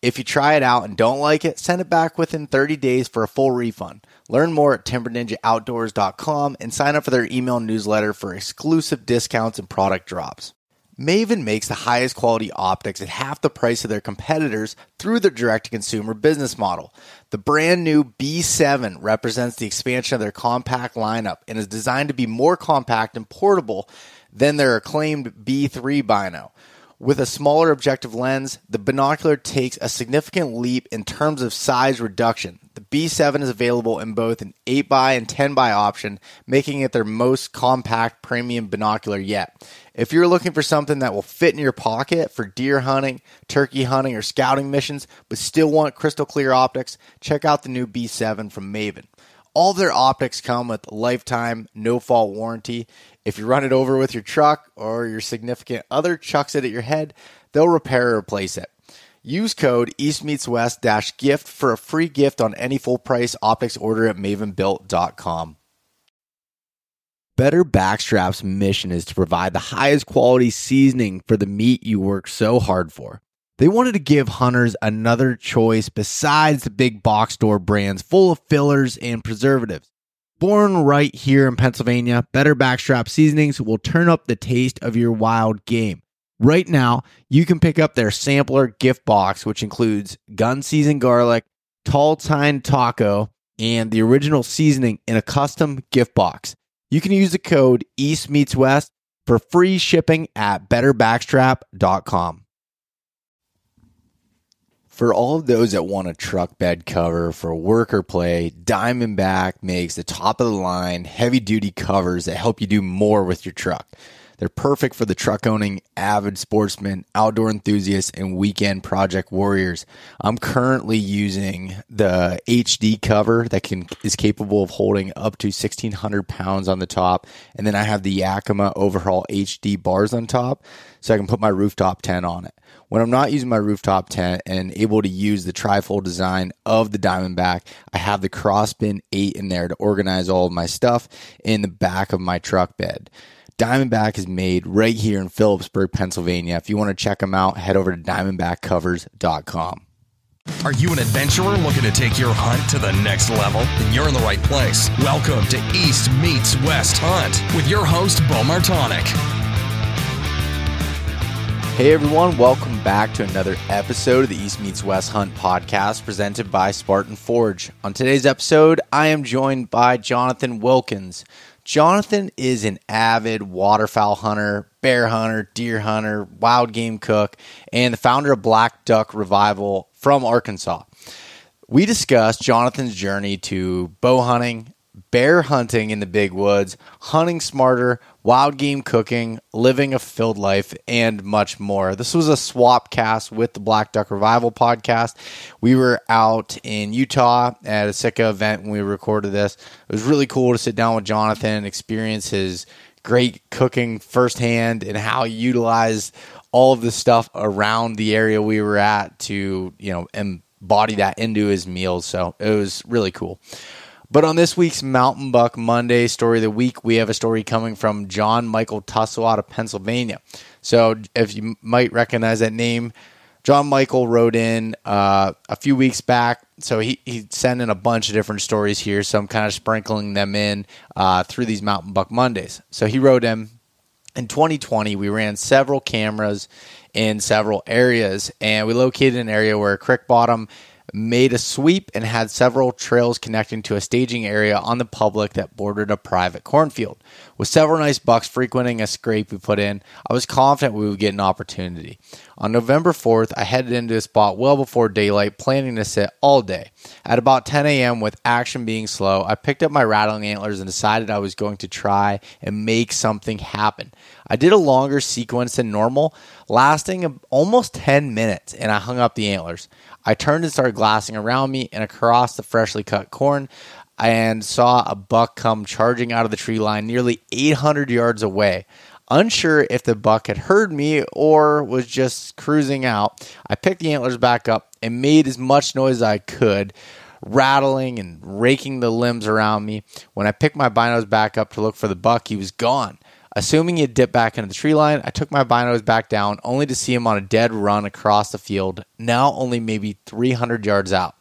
If you try it out and don't like it, send it back within 30 days for a full refund. Learn more at timberninjaoutdoors.com and sign up for their email newsletter for exclusive discounts and product drops. Maven makes the highest quality optics at half the price of their competitors through their direct to consumer business model. The brand new B7 represents the expansion of their compact lineup and is designed to be more compact and portable than their acclaimed B3 Bino. With a smaller objective lens, the binocular takes a significant leap in terms of size reduction. The B7 is available in both an 8x and 10x option, making it their most compact premium binocular yet. If you're looking for something that will fit in your pocket for deer hunting, turkey hunting, or scouting missions, but still want crystal clear optics, check out the new B7 from Maven. All their optics come with lifetime, no fault warranty. If you run it over with your truck or your significant other chucks it at your head, they'll repair or replace it. Use code EastMeetsWest dash gift for a free gift on any full price optics order at mavenbuilt.com. Better Backstrap's mission is to provide the highest quality seasoning for the meat you work so hard for. They wanted to give hunters another choice besides the big box store brands full of fillers and preservatives. Born right here in Pennsylvania, Better Backstrap Seasonings will turn up the taste of your wild game. Right now, you can pick up their sampler gift box, which includes gun season garlic, tall tine taco, and the original seasoning in a custom gift box. You can use the code East Meets West for free shipping at betterbackstrap.com. For all of those that want a truck bed cover for work or play, Diamondback makes the top of the line heavy duty covers that help you do more with your truck. They're perfect for the truck owning avid sportsmen, outdoor enthusiasts, and weekend project warriors. I'm currently using the HD cover that can is capable of holding up to 1600 pounds on the top, and then I have the Yakima Overhaul HD bars on top, so I can put my rooftop tent on it. When I'm not using my rooftop tent and able to use the trifold design of the Diamondback, I have the Crossbin 8 in there to organize all of my stuff in the back of my truck bed. Diamondback is made right here in Philipsburg, Pennsylvania. If you want to check them out, head over to diamondbackcovers.com. Are you an adventurer looking to take your hunt to the next level? Then you're in the right place. Welcome to East Meets West Hunt with your host, Beau Martonik. Hey everyone, welcome back to another episode of the East Meets West Hunt podcast presented by Spartan Forge. On today's episode, I am joined by Jonathan Wilkins. Jonathan is an avid waterfowl hunter, bear hunter, deer hunter, wild game cook, and the founder of Black Duck Revival from Arkansas. We discussed Jonathan's journey to bow hunting, bear hunting in the big woods, hunting smarter, wild game cooking, living a filled life, and much more. This was a swap cast with the Black Duck Revival podcast. We were out in Utah at a Sitka event when we recorded this. It was really cool to sit down with Jonathan and experience his great cooking firsthand and how he utilized all of the stuff around the area we were at to, you know, embody that into his meals. So it was really cool. But on this week's Mountain Buck Monday story of the week, we have a story coming from John Michael Tussle out of Pennsylvania. So if you might recognize that name, John Michael wrote in uh, a few weeks back. So he, he sent in a bunch of different stories here. So I'm kind of sprinkling them in uh, through these Mountain Buck Mondays. So he wrote in in 2020, we ran several cameras in several areas, and we located an area where a creek bottom made a sweep and had several trails connecting to a staging area on the public that bordered a private cornfield. With several nice bucks frequenting a scrape we put in, I was confident we would get an opportunity. On November 4th, I headed into a spot well before daylight, planning to sit all day. At about 10 a.m., with action being slow, I picked up my rattling antlers and decided I was going to try and make something happen. I did a longer sequence than normal, lasting almost 10 minutes, and I hung up the antlers. I turned and started glassing around me and across the freshly cut corn and saw a buck come charging out of the tree line nearly 800 yards away. Unsure if the buck had heard me or was just cruising out, I picked the antlers back up and made as much noise as I could, rattling and raking the limbs around me. When I picked my binos back up to look for the buck, he was gone. Assuming he dipped back into the tree line, I took my binos back down only to see him on a dead run across the field, now only maybe 300 yards out.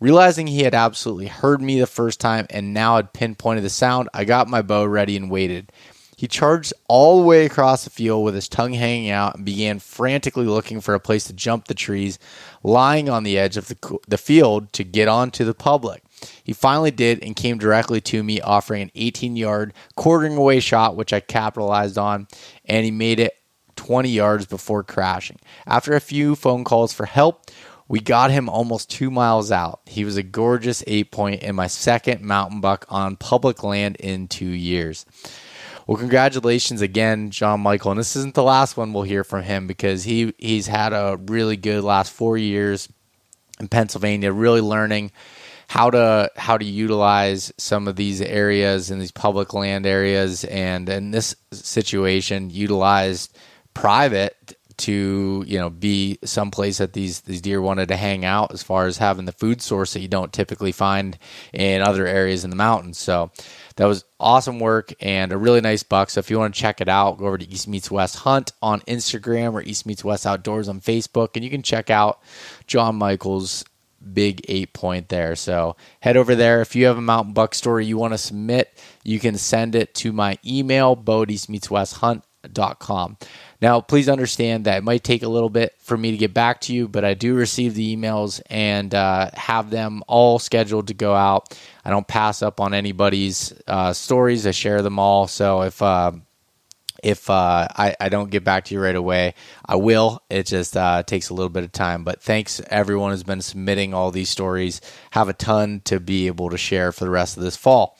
Realizing he had absolutely heard me the first time and now had pinpointed the sound, I got my bow ready and waited. He charged all the way across the field with his tongue hanging out and began frantically looking for a place to jump the trees lying on the edge of the, the field to get onto the public. He finally did and came directly to me, offering an 18 yard quartering away shot, which I capitalized on, and he made it 20 yards before crashing. After a few phone calls for help, we got him almost two miles out. He was a gorgeous eight point and my second mountain buck on public land in two years. Well, congratulations again, John Michael. And this isn't the last one we'll hear from him because he he's had a really good last four years in Pennsylvania, really learning how to how to utilize some of these areas in these public land areas, and in this situation, utilized private to you know be someplace that these these deer wanted to hang out as far as having the food source that you don't typically find in other areas in the mountains so that was awesome work and a really nice buck. So if you want to check it out, go over to East Meets West Hunt on Instagram or East Meets West Outdoors on Facebook, and you can check out John Michael's big eight point there. So head over there. If you have a mountain buck story you want to submit, you can send it to my email, bodeastmeetswesthunt.com. Now, please understand that it might take a little bit for me to get back to you, but I do receive the emails and uh, have them all scheduled to go out. I don't pass up on anybody's uh, stories. I share them all. So if uh, if uh, I, I, don't get back to you right away, I will. It just uh, takes a little bit of time. But thanks everyone who's been submitting all these stories. Have a ton to be able to share for the rest of this fall.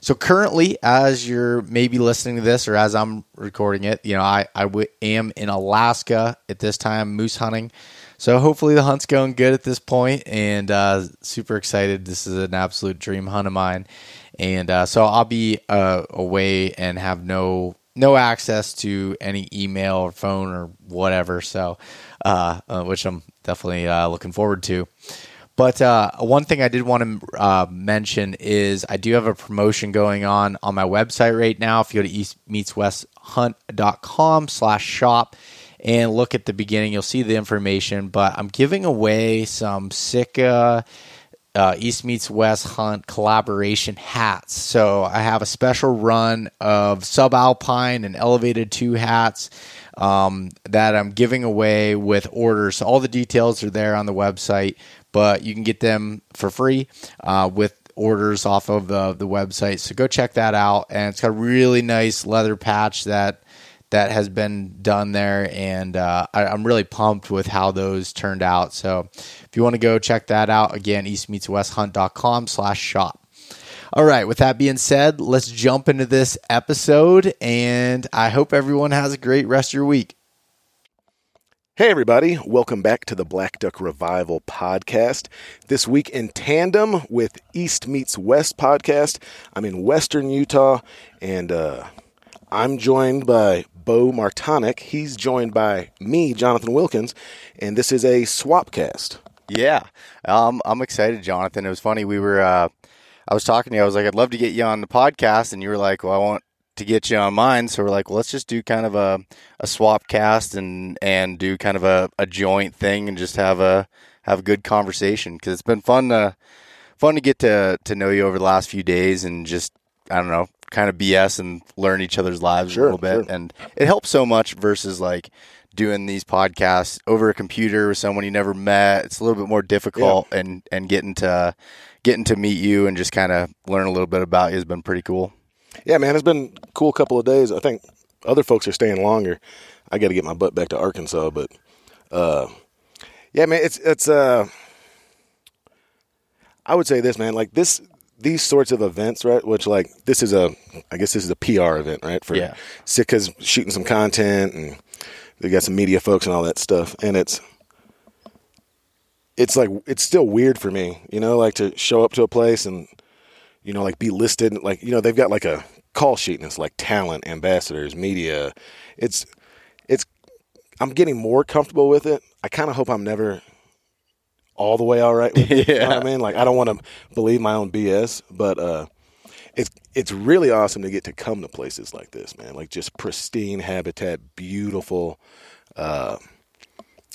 So currently, as you're maybe listening to this or as I'm recording it, you know, I, I w- am in Alaska at this time moose hunting. So hopefully the hunt's going good at this point and uh, super excited. This is an absolute dream hunt of mine. And uh, so I'll be uh, away and have no no access to any email or phone or whatever. So, uh, uh, which I'm definitely uh, looking forward to. But uh, one thing I did want to uh, mention is I do have a promotion going on on my website right now. If you go to eastmeetswesthunt.com slash shop and look at the beginning, you'll see the information. But I'm giving away some Sitka uh, East Meets West Hunt collaboration hats. So I have a special run of subalpine and elevated two hats um, that I'm giving away with orders. So all the details are there on the website but you can get them for free uh, with orders off of the, the website. So go check that out. And it's got a really nice leather patch that that has been done there, and uh, I, am really pumped with how those turned out. So if you want to go check that out, again, eastmeetswesthunt.com slash shop. All right, with that being said, let's jump into this episode, and I hope everyone has a great rest of your week. Hey, everybody. Welcome back to the Black Duck Revival podcast. This week, in tandem with East Meets West podcast, I'm in Western Utah and uh, I'm joined by Beau Martonik. He's joined by me, Jonathan Wilkins, and this is a swapcast. Yeah, um, I'm excited, Jonathan. It was funny. We were, uh, I was talking to you. I was like, I'd love to get you on the podcast. And you were like, well, I want to get you on mine. So we're like, well, let's just do kind of a, a swap cast and, and do kind of a, a joint thing and just have a, have a good conversation. Cause it's been fun to, fun to get to, to know you over the last few days and just, I don't know, kind of BS and learn each other's lives sure, a little bit. Sure. And it helps so much versus like doing these podcasts over a computer with someone you never met. It's a little bit more difficult, and and getting to getting to meet you and just kind of learn a little bit about you has been pretty cool. Yeah, man, it's been a cool couple of days. I think other folks are staying longer. I got to get my butt back to Arkansas, but uh, yeah, man, it's it's uh, I would say this, man, like this these sorts of events, right? Which like this is a, I guess this is a PR event, right? For Yeah. Sitka's shooting some content and they got some media folks and all that stuff, and it's it's like it's still weird for me, you know, like to show up to a place and you know, like be listed, like you know, they've got like a call sheet and it's like talent, ambassadors, media. It's it's I'm getting more comfortable with it. I kind of hope I'm never all the way all right with it. You know I mean? Like I don't want to believe my own BS, but uh it's it's really awesome to get to come to places like this, man. Like just pristine habitat, beautiful. Uh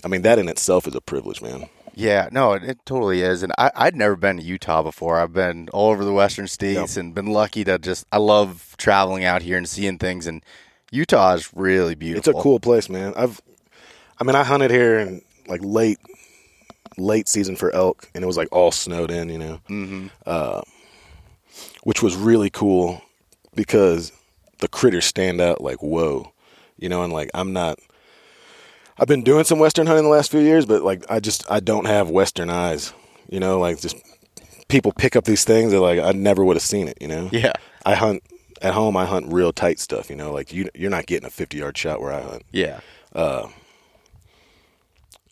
I mean that in itself is a privilege, man. Yeah, no, it, it totally is. And I, I'd never been to Utah before. I've been all over the western states and been lucky to just, I love traveling out here and seeing things. And Utah is really beautiful. It's a cool place, man. I've, I mean, I hunted here in like late, late season for elk, and it was like all snowed in, you know, mm-hmm. uh, which was really cool because the critters stand out like whoa, you know, and like I'm not. I've been doing some western hunting the last few years, but like I just I don't have western eyes, you know, like just people pick up these things that like I never would have seen it, you know. Yeah. I hunt at home. I hunt real tight stuff, you know, like you you're not getting a 50 yard shot where I hunt. Yeah.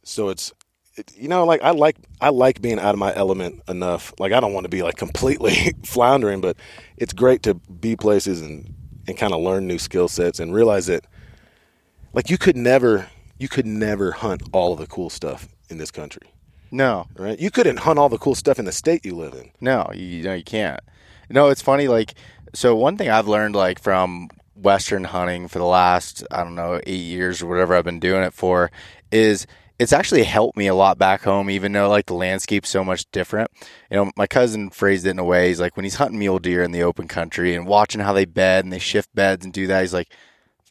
So it's, it, you know, like I like I like being out of my element enough. Like I don't want to be like completely floundering, but it's great to be places and and kind of learn new skill sets and realize that, like you could never you could never hunt all of the cool stuff in this country, No, right? You couldn't hunt all the cool stuff in the state you live in. No, you, know you can't. No, it's funny. Like, so one thing I've learned, like from Western hunting for the last I don't know eight years or whatever I've been doing it for, is it's actually helped me a lot back home. Even though like the landscape's so much different. You know, my cousin phrased it in a way. He's like, when he's hunting mule deer in the open country and watching how they bed and they shift beds and do that, he's like.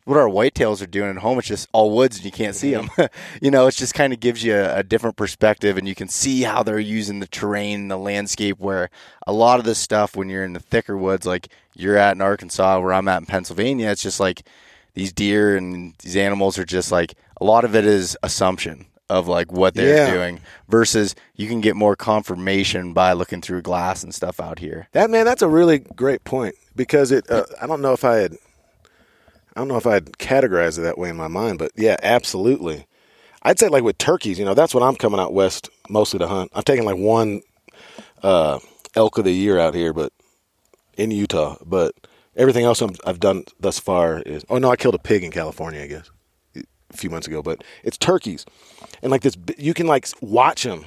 What our whitetails are doing at home, it's just all woods and you can't see them. you know, it just kind of gives you a, a different perspective and you can see how they're using the terrain, the landscape. Where a lot of this stuff, when you're in the thicker woods, like you're at in Arkansas, where I'm at in Pennsylvania, it's just like these deer and these animals are just like a lot of it is assumption of like what they're Yeah. doing versus you can get more confirmation by looking through glass and stuff out here. That man, that's a really great point because it. Uh, I don't know if I had. I don't know if I'd categorize it that way in my mind, but yeah, absolutely. I'd say like with turkeys, you know, that's what I'm coming out west mostly to hunt. I've taken like one uh, elk of the year out here, but in Utah. But everything else I'm, I've done thus far is. Oh no, I killed a pig in California, I guess, a few months ago. But it's turkeys, and like this, you can like watch them.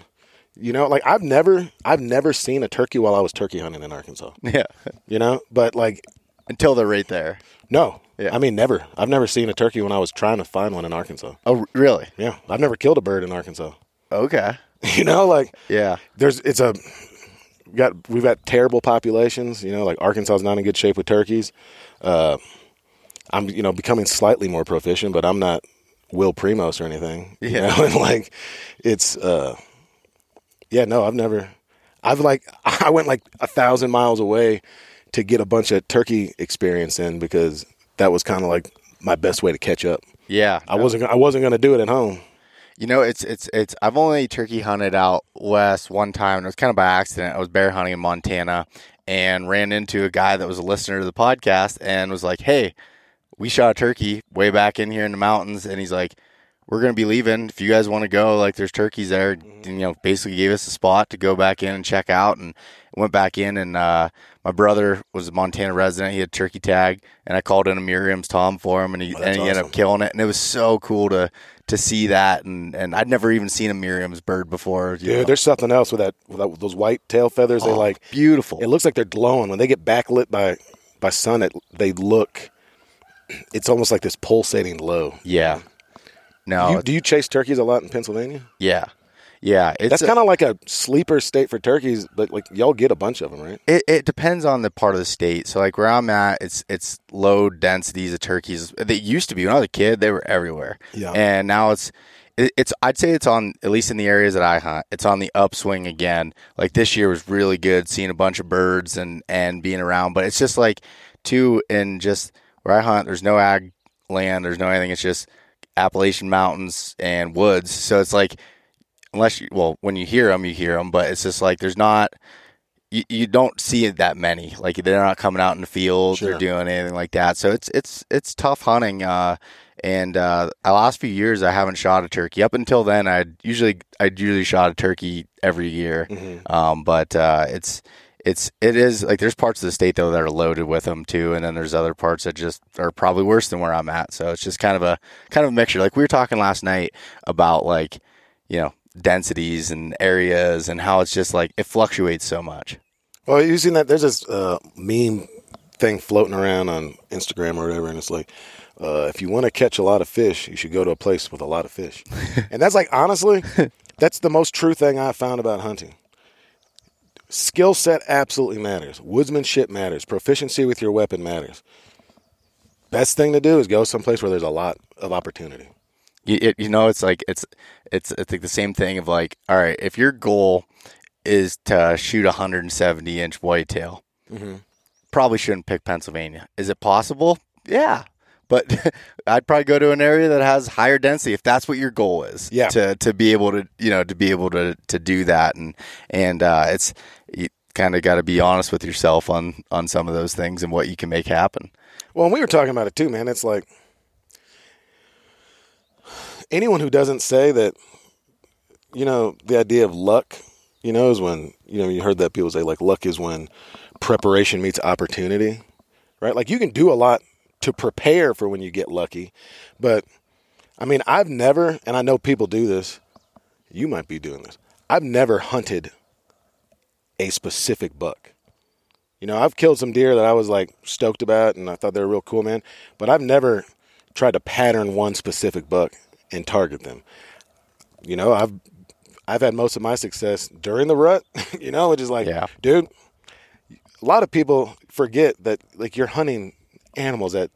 You know, like I've never, I've never seen a turkey while I was turkey hunting in Arkansas. Yeah. You know, but like, Until they're right there. no, Yeah. I mean, never. I've never seen a turkey when I was trying to find one in Arkansas. Oh, really? Yeah, I've never killed a bird in Arkansas. Okay. You know, like Yeah. there's it's a we got we've got terrible populations. You know, like Arkansas is not in good shape with turkeys. Uh, I'm you know becoming slightly more proficient, but I'm not Will Primos or anything. You know, and like it's uh, yeah, no, I've never. I've like I went like a thousand miles away to get a bunch of turkey experience in because that was kind of like my best way to catch up. Yeah. I wasn't I wasn't going to do it at home. You know, it's it's it's. I've only turkey hunted out west one time, and it was kind of by accident. I was bear hunting in Montana and ran into a guy that was a listener to the podcast and was like, "Hey, we shot a turkey way back in here in the mountains," and he's like, "We're gonna be leaving. If you guys want to go, like, there's turkeys there." And, you know, basically gave us a spot to go back in and check out, and went back in. And uh, my brother was a Montana resident. He had turkey tag, and I called in a Merriam's Tom for him, and he Oh, and he ended up killing it. And it was so cool to to see that, and and I'd never even seen a Merriam's bird before. you know. Dude, there's something else with that with that- those white tail feathers. they Oh, like beautiful. It looks like they're glowing when they get backlit by by sun. It they look. It's almost like this pulsating low. yeah. No, You, do you chase turkeys a lot in Pennsylvania? Yeah. Yeah, it's That's kind of like a sleeper state for turkeys, but like y'all get a bunch of them, right? It, it depends on the part of the state. So like where I'm at, it's it's low densities of turkeys. They used to be when I was a kid, they were everywhere. Yeah. And now it's it, it's I'd say it's on at least in the areas that I hunt, it's on the upswing again. Like this year was really good, seeing a bunch of birds and and being around. But it's just like too and just where I hunt. There's no ag land. There's no anything. It's just Appalachian mountains and woods. So it's like unless you well when you hear them you hear them but it's just like there's not you, you don't see it that many like they're not coming out in the fields Sure. or doing anything like that so it's it's it's tough hunting uh and uh the last few years i haven't shot a turkey up until then i'd usually i'd usually shot a turkey every year um but uh it's it's it is like there's parts of the state though that are loaded with them too and then there's other parts that just are probably worse than where i'm at so it's just kind of a kind of a mixture like we were talking last night about like you know densities and areas and how it's just like it fluctuates so much. Well, seen that? There's this uh, meme thing floating around on Instagram or whatever, and it's like, uh, if you want to catch a lot of fish, you should go to a place with a lot of fish. and that's like, honestly, that's the most true thing I've found about hunting. Skill set absolutely matters. Woodsmanship matters. Proficiency with your weapon matters. Best thing to do is go someplace where there's a lot of opportunity. You, it, you know, it's like it's it's it's like the same thing of like, all right, if your goal is to shoot a 170 inch whitetail, mm-hmm. probably shouldn't pick Pennsylvania. Is it possible? Yeah. But I'd probably go to an area that has higher density if that's what your goal is. Yeah. To to be able to you know to be able to to do that and and uh, it's you kind of got to be honest with yourself on on some of those things and what you can make happen. Well, and we were talking about it too, man. It's like anyone who doesn't say that, you know, the idea of luck, you know, is when, you know, you heard that people say like luck is when preparation meets opportunity, right? Like you can do a lot to prepare for when you get lucky. But I mean, I've never, and I know people do this, you might be doing this. I've never hunted a specific buck. You know, I've killed some deer that I was like stoked about and I thought they were real cool, man. But I've never tried to pattern one specific buck and target them. You know, I've I've had most of my success during the rut, you know, which is like, Yeah. dude, a lot of people forget that like you're hunting animals that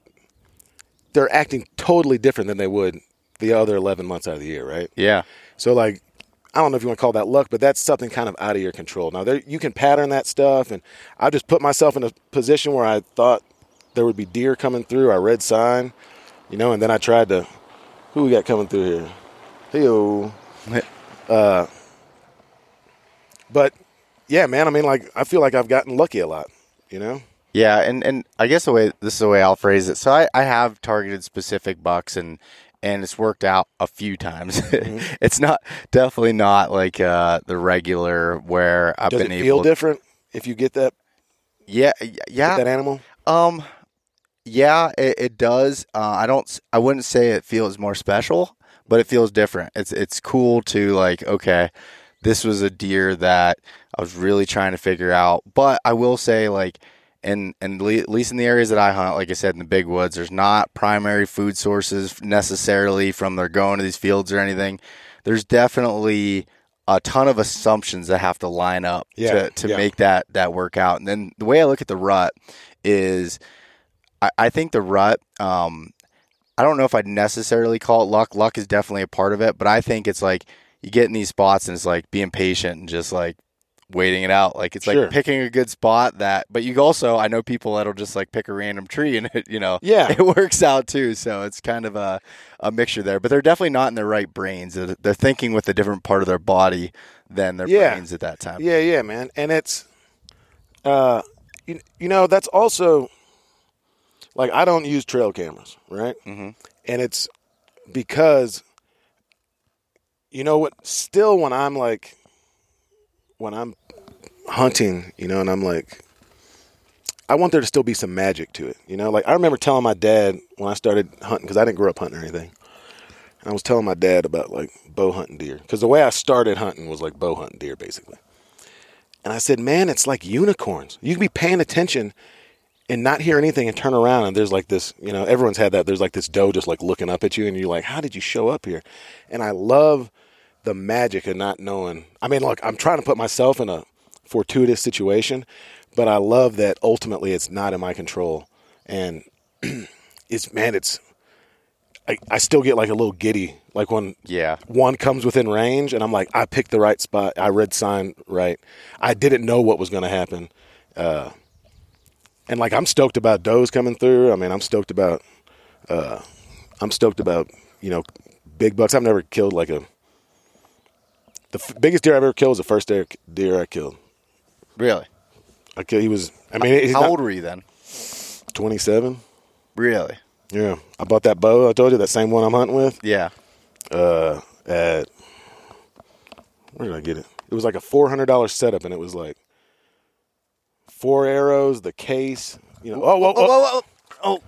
they're acting totally different than they would the other 11 months out of the year, right? Yeah. So like, I don't know if you want to call that luck, but that's something kind of out of your control. Now there, you can pattern that stuff, and I just put myself in a position where I thought there would be deer coming through. I read sign, you know, and then I tried to. Who we got coming through here? Heyo. Uh, but yeah, man. I mean, like I feel like I've gotten lucky a lot. You know. Yeah, and, and I guess the way this is the way I'll phrase it. So I, I have targeted specific bucks and and it's worked out a few times. it's not definitely not like uh, the regular where I've Does been it able. feel different if you get that Yeah, yeah. that animal? Um, yeah, it, it does. Uh, I don't. I wouldn't say it feels more special, but it feels different. It's it's cool to like. Okay, this was a deer that I was really trying to figure out. But I will say, like, and and le- at least in the areas that I hunt, like I said, in the big woods, there's not primary food sources necessarily from their going to these fields or anything. There's definitely a ton of assumptions that have to line up Yeah, to, to yeah. make that that work out. And then the way I look at the rut is I, I think the rut, um, I don't know if I'd necessarily call it luck. Luck is definitely a part of it, but I think it's like you get in these spots and it's like being patient and just like waiting it out. Like it's Sure. like picking a good spot that, but you also, I know people that'll just like pick a random tree and it, you know, Yeah. it works out too. So it's kind of a, a mixture there, but they're definitely not in their right brains. They're, they're thinking with a different part of their body than their Yeah. brains at that time. Yeah, yeah, man. And it's, uh, you, you know, that's also like I don't use trail cameras, right? Mm-hmm. And it's because, you know what? Still, when I'm like, when I'm hunting, you know, and I'm like, I want there to still be some magic to it, you know. Like I remember telling my dad when I started hunting because I didn't grow up hunting or anything. And I was telling my dad about like bow hunting deer because the way I started hunting was like bow hunting deer, basically. And I said, man, it's like unicorns. You can be paying attention and not hear anything and turn around and there's like this, you know, everyone's had that. There's like this doe just like looking up at you and you're like, how did you show up here? And I love the magic of not knowing. I mean, look, I'm trying to put myself in a fortuitous situation, but I love that ultimately it's not in my control. And it's man, it's I, I still get like a little giddy, like when Yeah. one comes within range, and I'm like, I picked the right spot. I read sign right. I didn't know what was going to happen, uh, and like I'm stoked about does coming through. I mean, I'm stoked about, uh, I'm stoked about you know, big bucks. I've never killed like a. The f- biggest deer I've ever killed was the first deer, deer I killed. Really? Killed, he was. I mean, How not old were you then? 27. Really? Yeah, I bought that bow. I told you that same one I'm hunting with. Yeah. uh, at where did I get it? It was like a four hundred dollar setup, and it was like four arrows, the case. You know, oh, whoa, whoa, oh,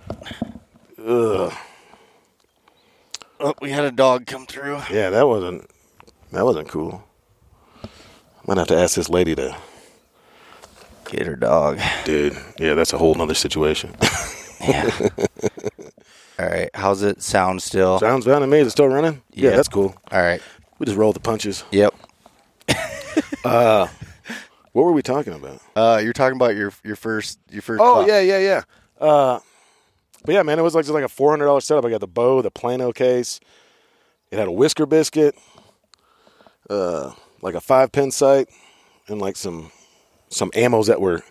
oh. Oh, we had a dog come through. yeah, that wasn't that wasn't cool. I'm gonna have to ask this lady to, Get or dog. dude. Yeah, that's a whole nother situation. Yeah. All right. How's it sound still? Sounds fine to me. Is it still running? Yeah, Yeah. that's cool. All right. We just roll the punches. Yep. Uh, What were we talking about? Uh, you're talking about your your first your first. Oh pup. yeah, yeah, yeah. Uh, but yeah, man, it was like just like a four hundred dollar setup. I got the bow, the Plano case. It had a whisker biscuit, uh, like a five pin sight, and like some some ammos that were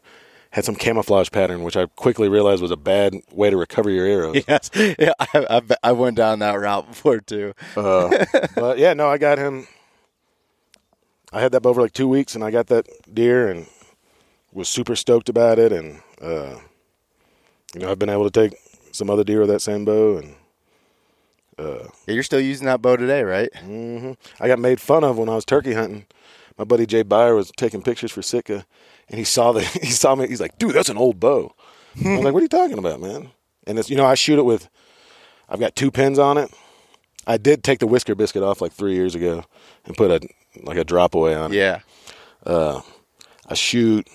had some camouflage pattern, which I quickly realized was a bad way to recover your arrows. Yes. Yeah. I, I I went down that route before too. Uh, but yeah, no, I got him. I had that bow for like two weeks, and I got that deer, and was super stoked about it. And uh, you know, I've been able to take some other deer with that same bow, and Yeah, you're still using that bow today, right? hmm I got made fun of when I was turkey hunting. My buddy Jay Byer was taking pictures for Sitka, and he saw the he saw me. He's like, "Dude, that's an old bow." I was like, "What are you talking about, man?" And it's you know I shoot it with, I've got two pins on it. I did take the whisker biscuit off like three years ago and put a like a drop away on it. Yeah. I shoot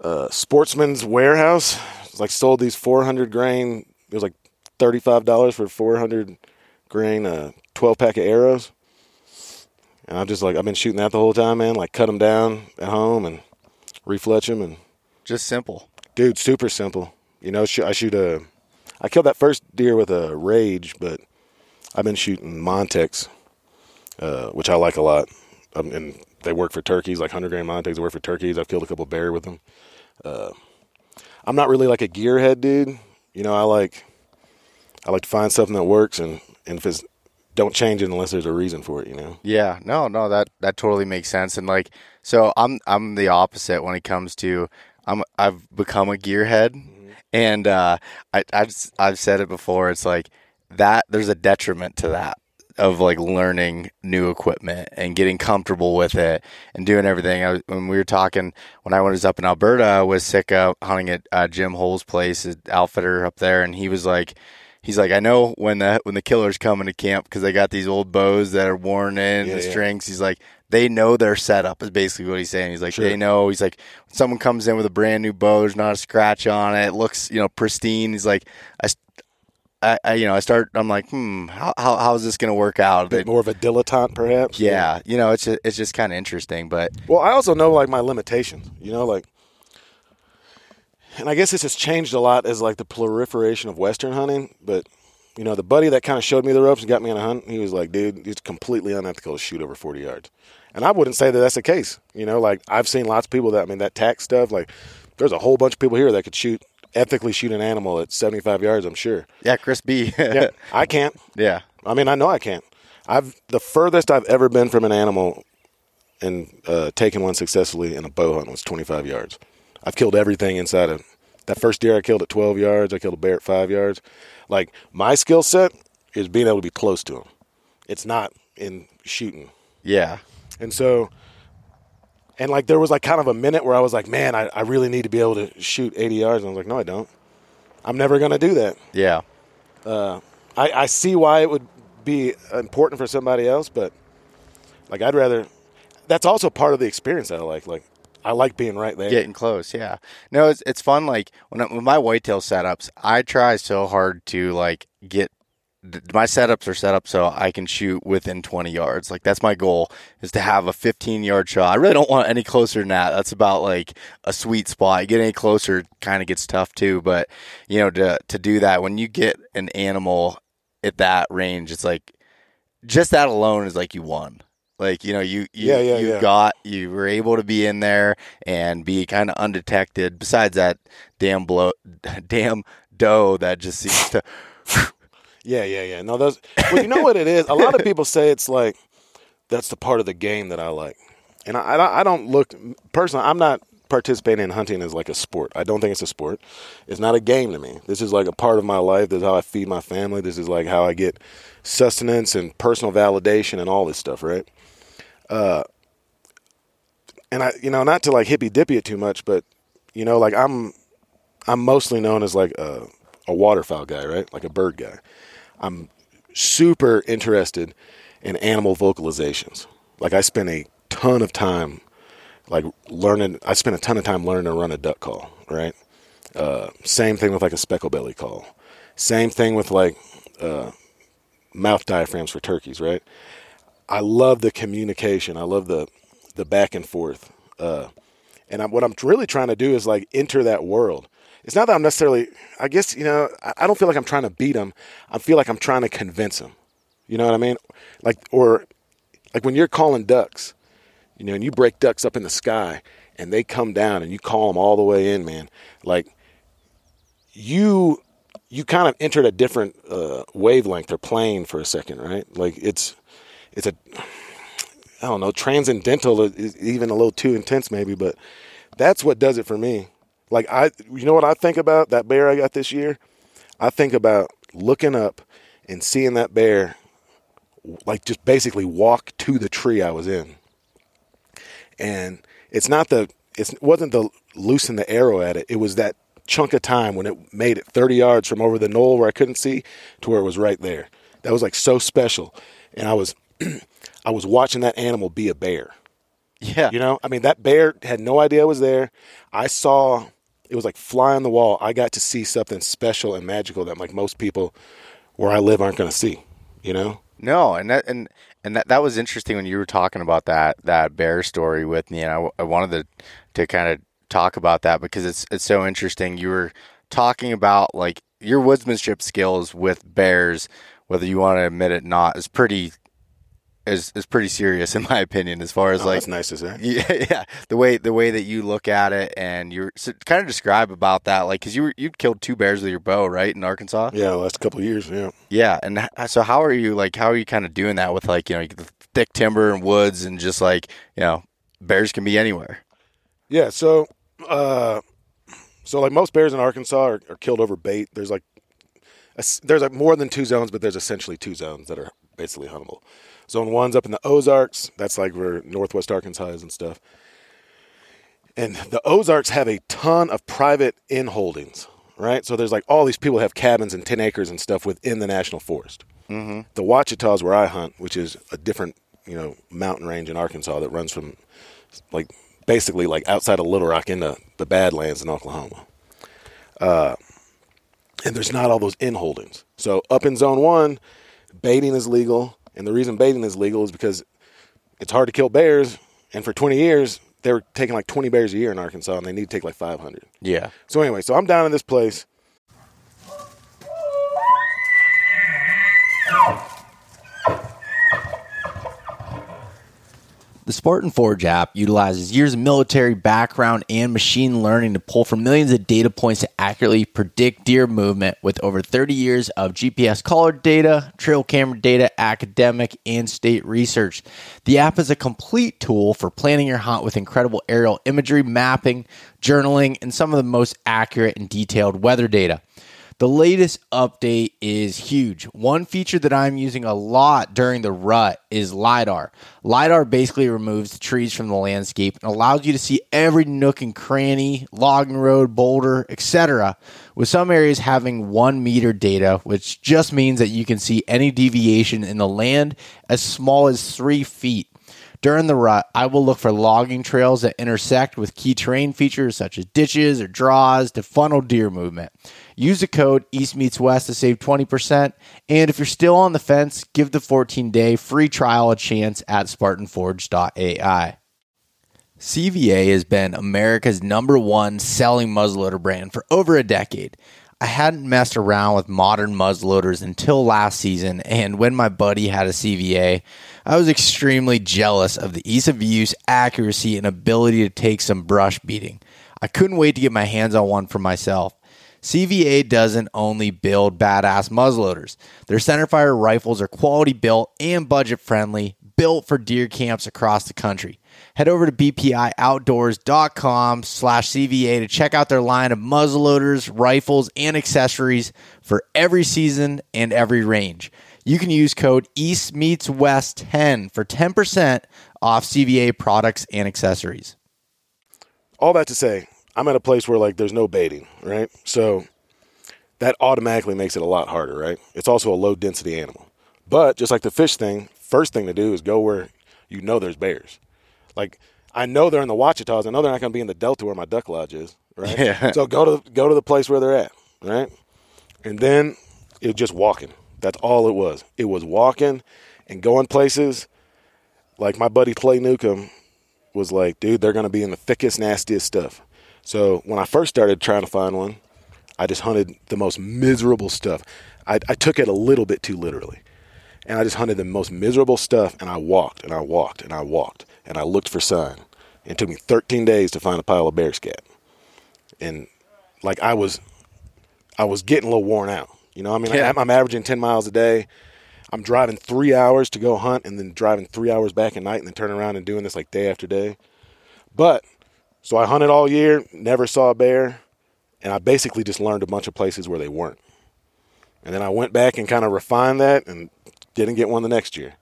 uh, Sportsman's Warehouse. It's like sold these 400 grain. It was like $35 for 400 grain, uh, 12 pack of arrows. And I'm just like, I've been shooting that the whole time, man. Like cut them down at home and refletch them. And Just simple. dude, super simple. You know, I shoot a, I killed that first deer with a rage, but I've been shooting Montecs, uh, which I like a lot. Um, and they work for turkeys, like 100 grain Montecs. They work for turkeys. I've killed a couple of bear with them. Uh, I'm not really like a gearhead dude. You know, I like, I like to find something that works, and and if it's don't change it unless there's a reason for it. You know. Yeah, no, no, that that totally makes sense. And like, so I'm I'm the opposite when it comes to I'm I've become a gearhead, and uh, I I've I've said it before. It's like that. There's a detriment to that of like learning new equipment and getting comfortable with it and doing everything. I when we were talking when I was up in Alberta, I was sick of hunting at uh, Jim Hole's place, his outfitter up there, and he was like. He's like, I know when the when the killers come into camp because they got these old bows that are worn in Yeah, the yeah. strings. He's like, they know their setup is basically what he's saying. He's like, Sure. they know. He's like, when someone comes in with a brand new bow, there's not a scratch on it. It looks, you know, pristine. He's like, I, I, you know, I start. I'm like, hmm, how how, how is this going to work out? A bit more of a dilettante, perhaps. yeah, you know, it's just, it's just kind of interesting. But Well, I also know like my limitations. You know, like, and I guess this has changed a lot as like the proliferation of Western hunting. But you know, the buddy that kind of showed me the ropes and got me on a hunt, he was like, "Dude, it's completely unethical to shoot over forty yards." And I wouldn't say that that's the case. You know, like I've seen lots of people that I mean that tax stuff. Like, there's a whole bunch of people here that could shoot ethically shoot an animal at seventy five yards. I'm sure. yeah, Chris B. Yeah, I can't. yeah, I mean, I know I can't. I've the furthest I've ever been from an animal and uh, taken one successfully in a bow hunt was 25 yards. I've killed everything inside of that first deer. I killed at 12 yards. I killed a bear at five yards. Like my skill set is being able to be close to them. It's not in shooting. yeah, And so, and like there was like kind of a minute where I was like, man, I, I really need to be able to shoot 80 yards. And I was like, no, I don't. I'm never going to do that. yeah, uh, I, I see why it would be important for somebody else, but like I'd rather. That's also part of the experience that I like. Like I like being right there. getting close. Yeah, no, it's it's fun. Like when I, with my whitetail setups, I try so hard to like get my setups are set up so I can shoot within 20 yards. Like that's my goal is to have a 15 yard shot. I really don't want any closer than that. That's about like a sweet spot. You get any closer, kind of gets tough too. But you know, to to do that when you get an animal at that range, it's like just that alone is like you won. Like you know, you, you Yeah, yeah, you yeah. got you were able to be in there and be kind of undetected. Besides that damn blow, damn doe that just seems to. Yeah, yeah, yeah. No, those. Well, you know what it is. A lot of people say it's like that's the part of the game that I like, and I, I don't- I don't look personally. I'm not participating in hunting as like a sport. I don't think it's a sport. It's not a game to me. This is like a part of my life. This is how I feed my family. This is like how I get sustenance and personal validation and all this stuff, right? Uh, and I, you know, not to like hippy dippy it too much, but you know, like I'm, I'm mostly known as like a, a waterfowl guy, right? Like a bird guy. I'm super interested in animal vocalizations. Like I spend a ton of time like learning I spent a ton of time learning to run a duck call, right? Uh, same thing with like a speckle belly call. Same thing with like uh, mouth diaphragms for turkeys, right? I love the communication. I love the the back and forth. Uh, and I, what I'm really trying to do is like enter that world. It's not that I'm necessarily. I guess you know. I, I don't feel like I'm trying to beat them. I feel like I'm trying to convince them. You know what I mean? Like or like when you're calling ducks, you know, and you break ducks up in the sky and they come down and you call them all the way in, man. Like you you kind of entered a different uh, wavelength or plane for a second, right? Like it's it's a I don't know, transcendental is even a little too intense maybe, but that's what does it for me. Like I you know what I think about that bear I got this year? I think about looking up and seeing that bear like just basically walk to the tree I was in. And it's not the it wasn't the loosen the arrow at it. It was that chunk of time when it made it 30 yards from over the knoll where I couldn't see to where it was right there. That was like so special. And I was I was watching that animal be a bear. Yeah. You know, I mean, that bear had no idea I was there. I saw it was like fly on the wall. I got to see something special and magical that like most people where I live aren't going to see. You know? No, and that and and that that was interesting when you were talking about that that bear story with me, and I, I wanted to to kind of talk about that because it's it's so interesting. You were talking about like your woodsmanship skills with bears, whether you want to admit it or not, is pretty is is pretty serious in my opinion. As far as Oh, like that's nice to say. yeah, yeah, the way the way that you look at it, and you're so kind of describe about that, like because you were, you killed two bears with your bow, right, in Arkansas. Yeah, the last couple of years. Yeah. Yeah, and so how are you like? How are you kind of doing that with like you know the thick timber and woods and just like you know bears can be anywhere. Yeah, so uh, so like most bears in Arkansas are, are killed over bait. There's like a there's like more than two zones, but there's essentially two zones that are basically huntable. Zone one's up in the Ozarks. That's like where Northwest Arkansas is and stuff. And the Ozarks have a ton of private in holdings, right? So there's like all these people have cabins and ten acres and stuff within the national forest. Mm-hmm. The Ouachita is where I hunt, which is a different you know mountain range in Arkansas that runs from like basically like outside of Little Rock into the Badlands in Oklahoma. Uh, and there's not all those in holdings. So up in zone one, baiting is legal. And the reason baiting is legal is because it's hard to kill bears. And for 20 years, they were taking like 20 bears a year in Arkansas and they need to take like 500. Yeah, So anyway, so I'm down in this place. The Spartan Forge app utilizes years of military background and machine learning to pull from millions of data points to accurately predict deer movement with over 30 years of GPS collar data, trail camera data, academic, and state research. The app is a complete tool for planning your hunt with incredible aerial imagery, mapping, journaling, and some of the most accurate and detailed weather data. The latest update is huge. One feature that I'm using a lot during the rut is LiDAR. LiDAR basically removes the trees from the landscape and allows you to see every nook and cranny, logging road, boulder, etc. With some areas having one meter data, which just means that you can see any deviation in the land as small as three feet. During the rut, I will look for logging trails that intersect with key terrain features such as ditches or draws to funnel deer movement. Use the code East Meets West to save 20%. And if you're still on the fence, give the 14 day free trial a chance at SpartanForge.ai. CVA has been America's number one selling muzzleloader brand for over a decade. I hadn't messed around with modern muzzleloaders until last season, and when my buddy had a CVA, I was extremely jealous of the ease of use, accuracy, and ability to take some brush beating. I couldn't wait to get my hands on one for myself. CVA doesn't only build badass muzzleloaders. Their centerfire rifles are quality built and budget friendly, built for deer camps across the country. Head over to bpioutdoors.com slash CVA to check out their line of muzzleloaders, rifles, and accessories for every season and every range. You can use code East Meets West 10 for 10% off CVA products and accessories. All that to say, I'm at a place where like there's no baiting, right? So that automatically makes it a lot harder, right? It's also a low density animal. But just like the fish thing, first thing to do is go where you know there's bears. Like I know they're in the Ouachitas. I know they're not going to be in the Delta where my duck lodge is, right? Yeah. So go to go to the place where they're at, right? And then it was just walking. That's all it was. It was walking and going places. Like my buddy Clay Newcomb was like, dude, they're going to be in the thickest, nastiest stuff. So when I first started trying to find one, I just hunted the most miserable stuff. I, I took it a little bit too literally. And I just hunted the most miserable stuff and I walked and I walked and I walked and I looked for sign. It took me 13 days to find a pile of bear scat. And like I was, I was getting a little worn out. You know, I mean, Yeah. I'm, I'm averaging 10 miles a day. I'm driving three hours to go hunt and then driving three hours back at night and then turning around and doing this like day after day. But so I hunted all year, never saw a bear, and I basically just learned a bunch of places where they weren't. And then I went back and kind of refined that and didn't get one the next year.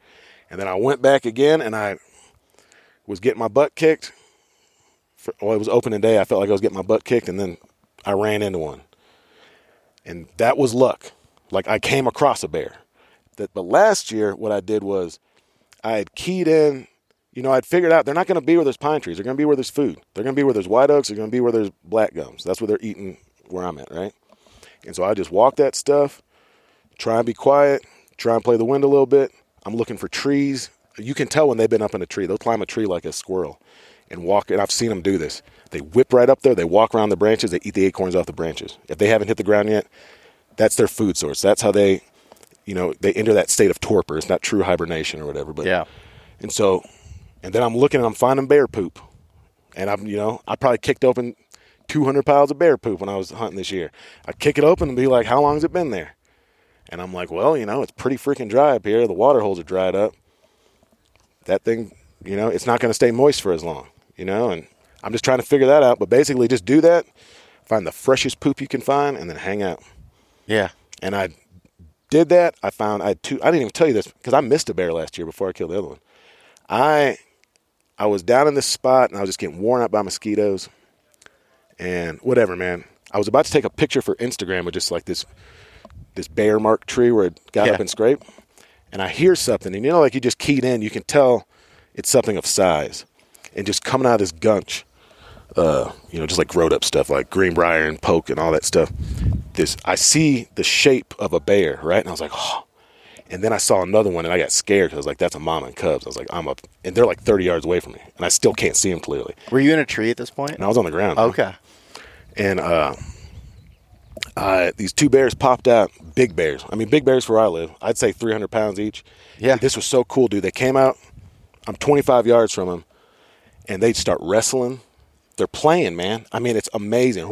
And then I went back again and I was getting my butt kicked. For, well, it was opening day. I felt like I was getting my butt kicked, and then I ran into one. And that was luck. Like I came across a bear. That, but last year, what I did was I had keyed in. You know, I'd figured out they're not going to be where there's pine trees. They're going to be where there's food. They're going to be where there's white oaks. They're going to be where there's black gums. That's where they're eating where I'm at, right? And so I just walk that stuff, try and be quiet, try and play the wind a little bit. I'm looking for trees. You can tell when they've been up in a tree. They'll climb a tree like a squirrel and walk. And I've seen them do this. They whip right up there. They walk around the branches. They eat the acorns off the branches. If they haven't hit the ground yet, that's their food source. That's how they, you know, they enter that state of torpor. It's not true hibernation or whatever. But Yeah. and so, and then I'm looking and I'm finding bear poop. And I'm, you know, I probably kicked open 200 piles of bear poop when I was hunting this year. I'd kick it open and be like, how long has it been there? And I'm like, well, you know, it's pretty freaking dry up here. The water holes are dried up. That thing, you know, it's not going to stay moist for as long, you know, and I'm just trying to figure that out. But basically, just do that, find the freshest poop you can find, and then hang out. Yeah. And I did that. I found I had two. I didn't even tell you this because I missed a bear last year before I killed the other one. I I was down in this spot and I was just getting worn out by mosquitoes and whatever, man. I was about to take a picture for Instagram with just like this this bear mark tree where it got Yeah. up and scraped, and I hear something, and you know, like you just keyed in, you can tell it's something of size, and just coming out of this gunch, uh, you know, just like growed up stuff like greenbrier and poke and all that stuff. This I see the shape of a bear, right? And I was like, oh. And then I saw another one, and I got scared because I was like, "That's a mama and cubs." I was like, "I'm up," and they're like 30 yards away from me, and I still can't see them clearly. Were you in a tree at this point? And I was on the ground. Okay. and uh, uh, these two bears popped out. Big bears. I mean, big bears where I live. I'd say 300 pounds each. Yeah. This was so cool, dude. They came out. I'm 25 yards from them, and they'd start wrestling. They're playing, man. I mean, it's amazing.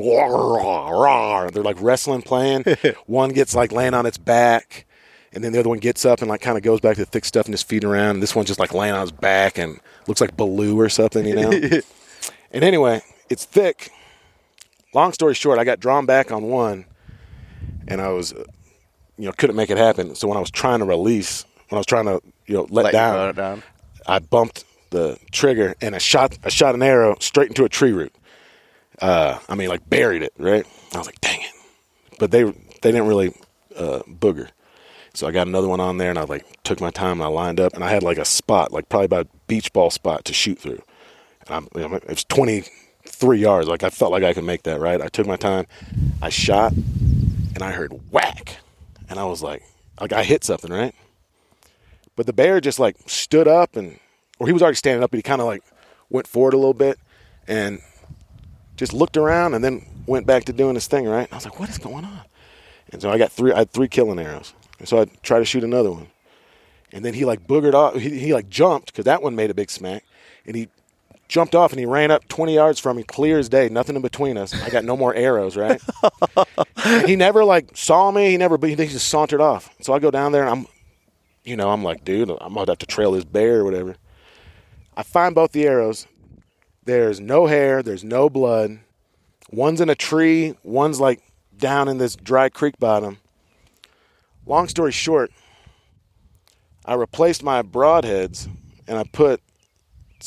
They're like wrestling, playing. one gets like laying on its back, and then the other one gets up and like kind of goes back to the thick stuff and just feeding around. And this one's just like laying on his back and looks like Baloo or something, you know. and anyway, it's thick. Long story short, I got drawn back on one, and I was, you know, couldn't make it happen. So when I was trying to release, when I was trying to, you know, let, Let down, down. I bumped the trigger and I shot I shot an arrow straight into a tree root. Uh, I mean, like buried it. Right. I was like, dang it. But they they didn't really uh, booger. So I got another one on there, and I like took my time and I lined up, and I had like a spot, like probably about a beach ball spot to shoot through. And I'm, you know, it was 23 yards. Like I felt like I could make that. Right. I took my time. I shot, and I heard whack, and I was like, like I hit something, right? But the bear just like stood up and, or he was already standing up, but he kind of like went forward a little bit and just looked around and then went back to doing his thing, right? And I was like, what is going on? And so I got three, I had three killing arrows. And so I tried to shoot another one. And then he like boogered off. He, he like jumped because that one made a big smack. And he jumped off and he ran up 20 yards from me, clear as day, nothing in between us. I got no more arrows, right? he never like saw me. He never, he just sauntered off. So I go down there and I'm, you know, I'm like, dude, I'm going to have to trail this bear or whatever. I find both the arrows. There's no hair, there's no blood. One's in a tree, one's like down in this dry creek bottom. Long story short, I replaced my broadheads and I put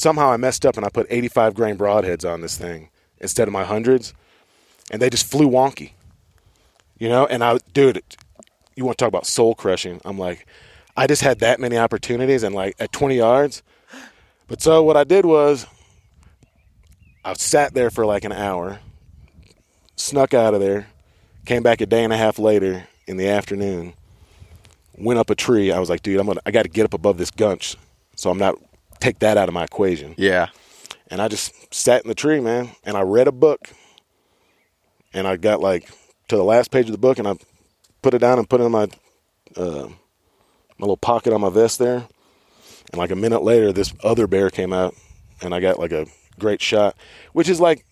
somehow I messed up and I put 85 grain broadheads on this thing instead of my hundreds, and they just flew wonky. You know, and I, dude, you want to talk about soul crushing? I'm like, I just had that many opportunities, and like at 20 yards. But so what I did was, I sat there for like an hour, snuck out of there, came back a day and a half later in the afternoon, went up a tree. I was like, dude, I'm gonna, I got to get up above this gunch, so I'm not take that out of my equation. Yeah. And I just sat in the tree, man, and I read a book. And I got like to the last page of the book, and I put it down and put it in my uh, my little pocket on my vest there. And like a minute later, this other bear came out, and I got like a great shot, which is like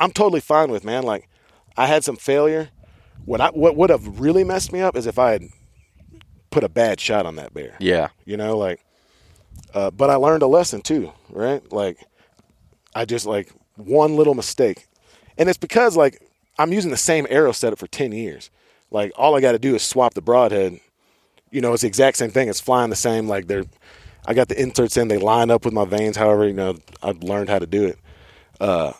I'm totally fine with, man. Like I had some failure. What I what would have really messed me up is if I had put a bad shot on that bear. Yeah. You know, like uh, but I learned a lesson too, right? Like, I just like one little mistake, and it's because like I'm using the same arrow setup for ten years. Like, all I got to do is swap the broadhead. You know, it's the exact same thing. It's flying the same. Like they're, I got the inserts in. They line up with my vanes. However, you know, I've learned how to do it. Uh,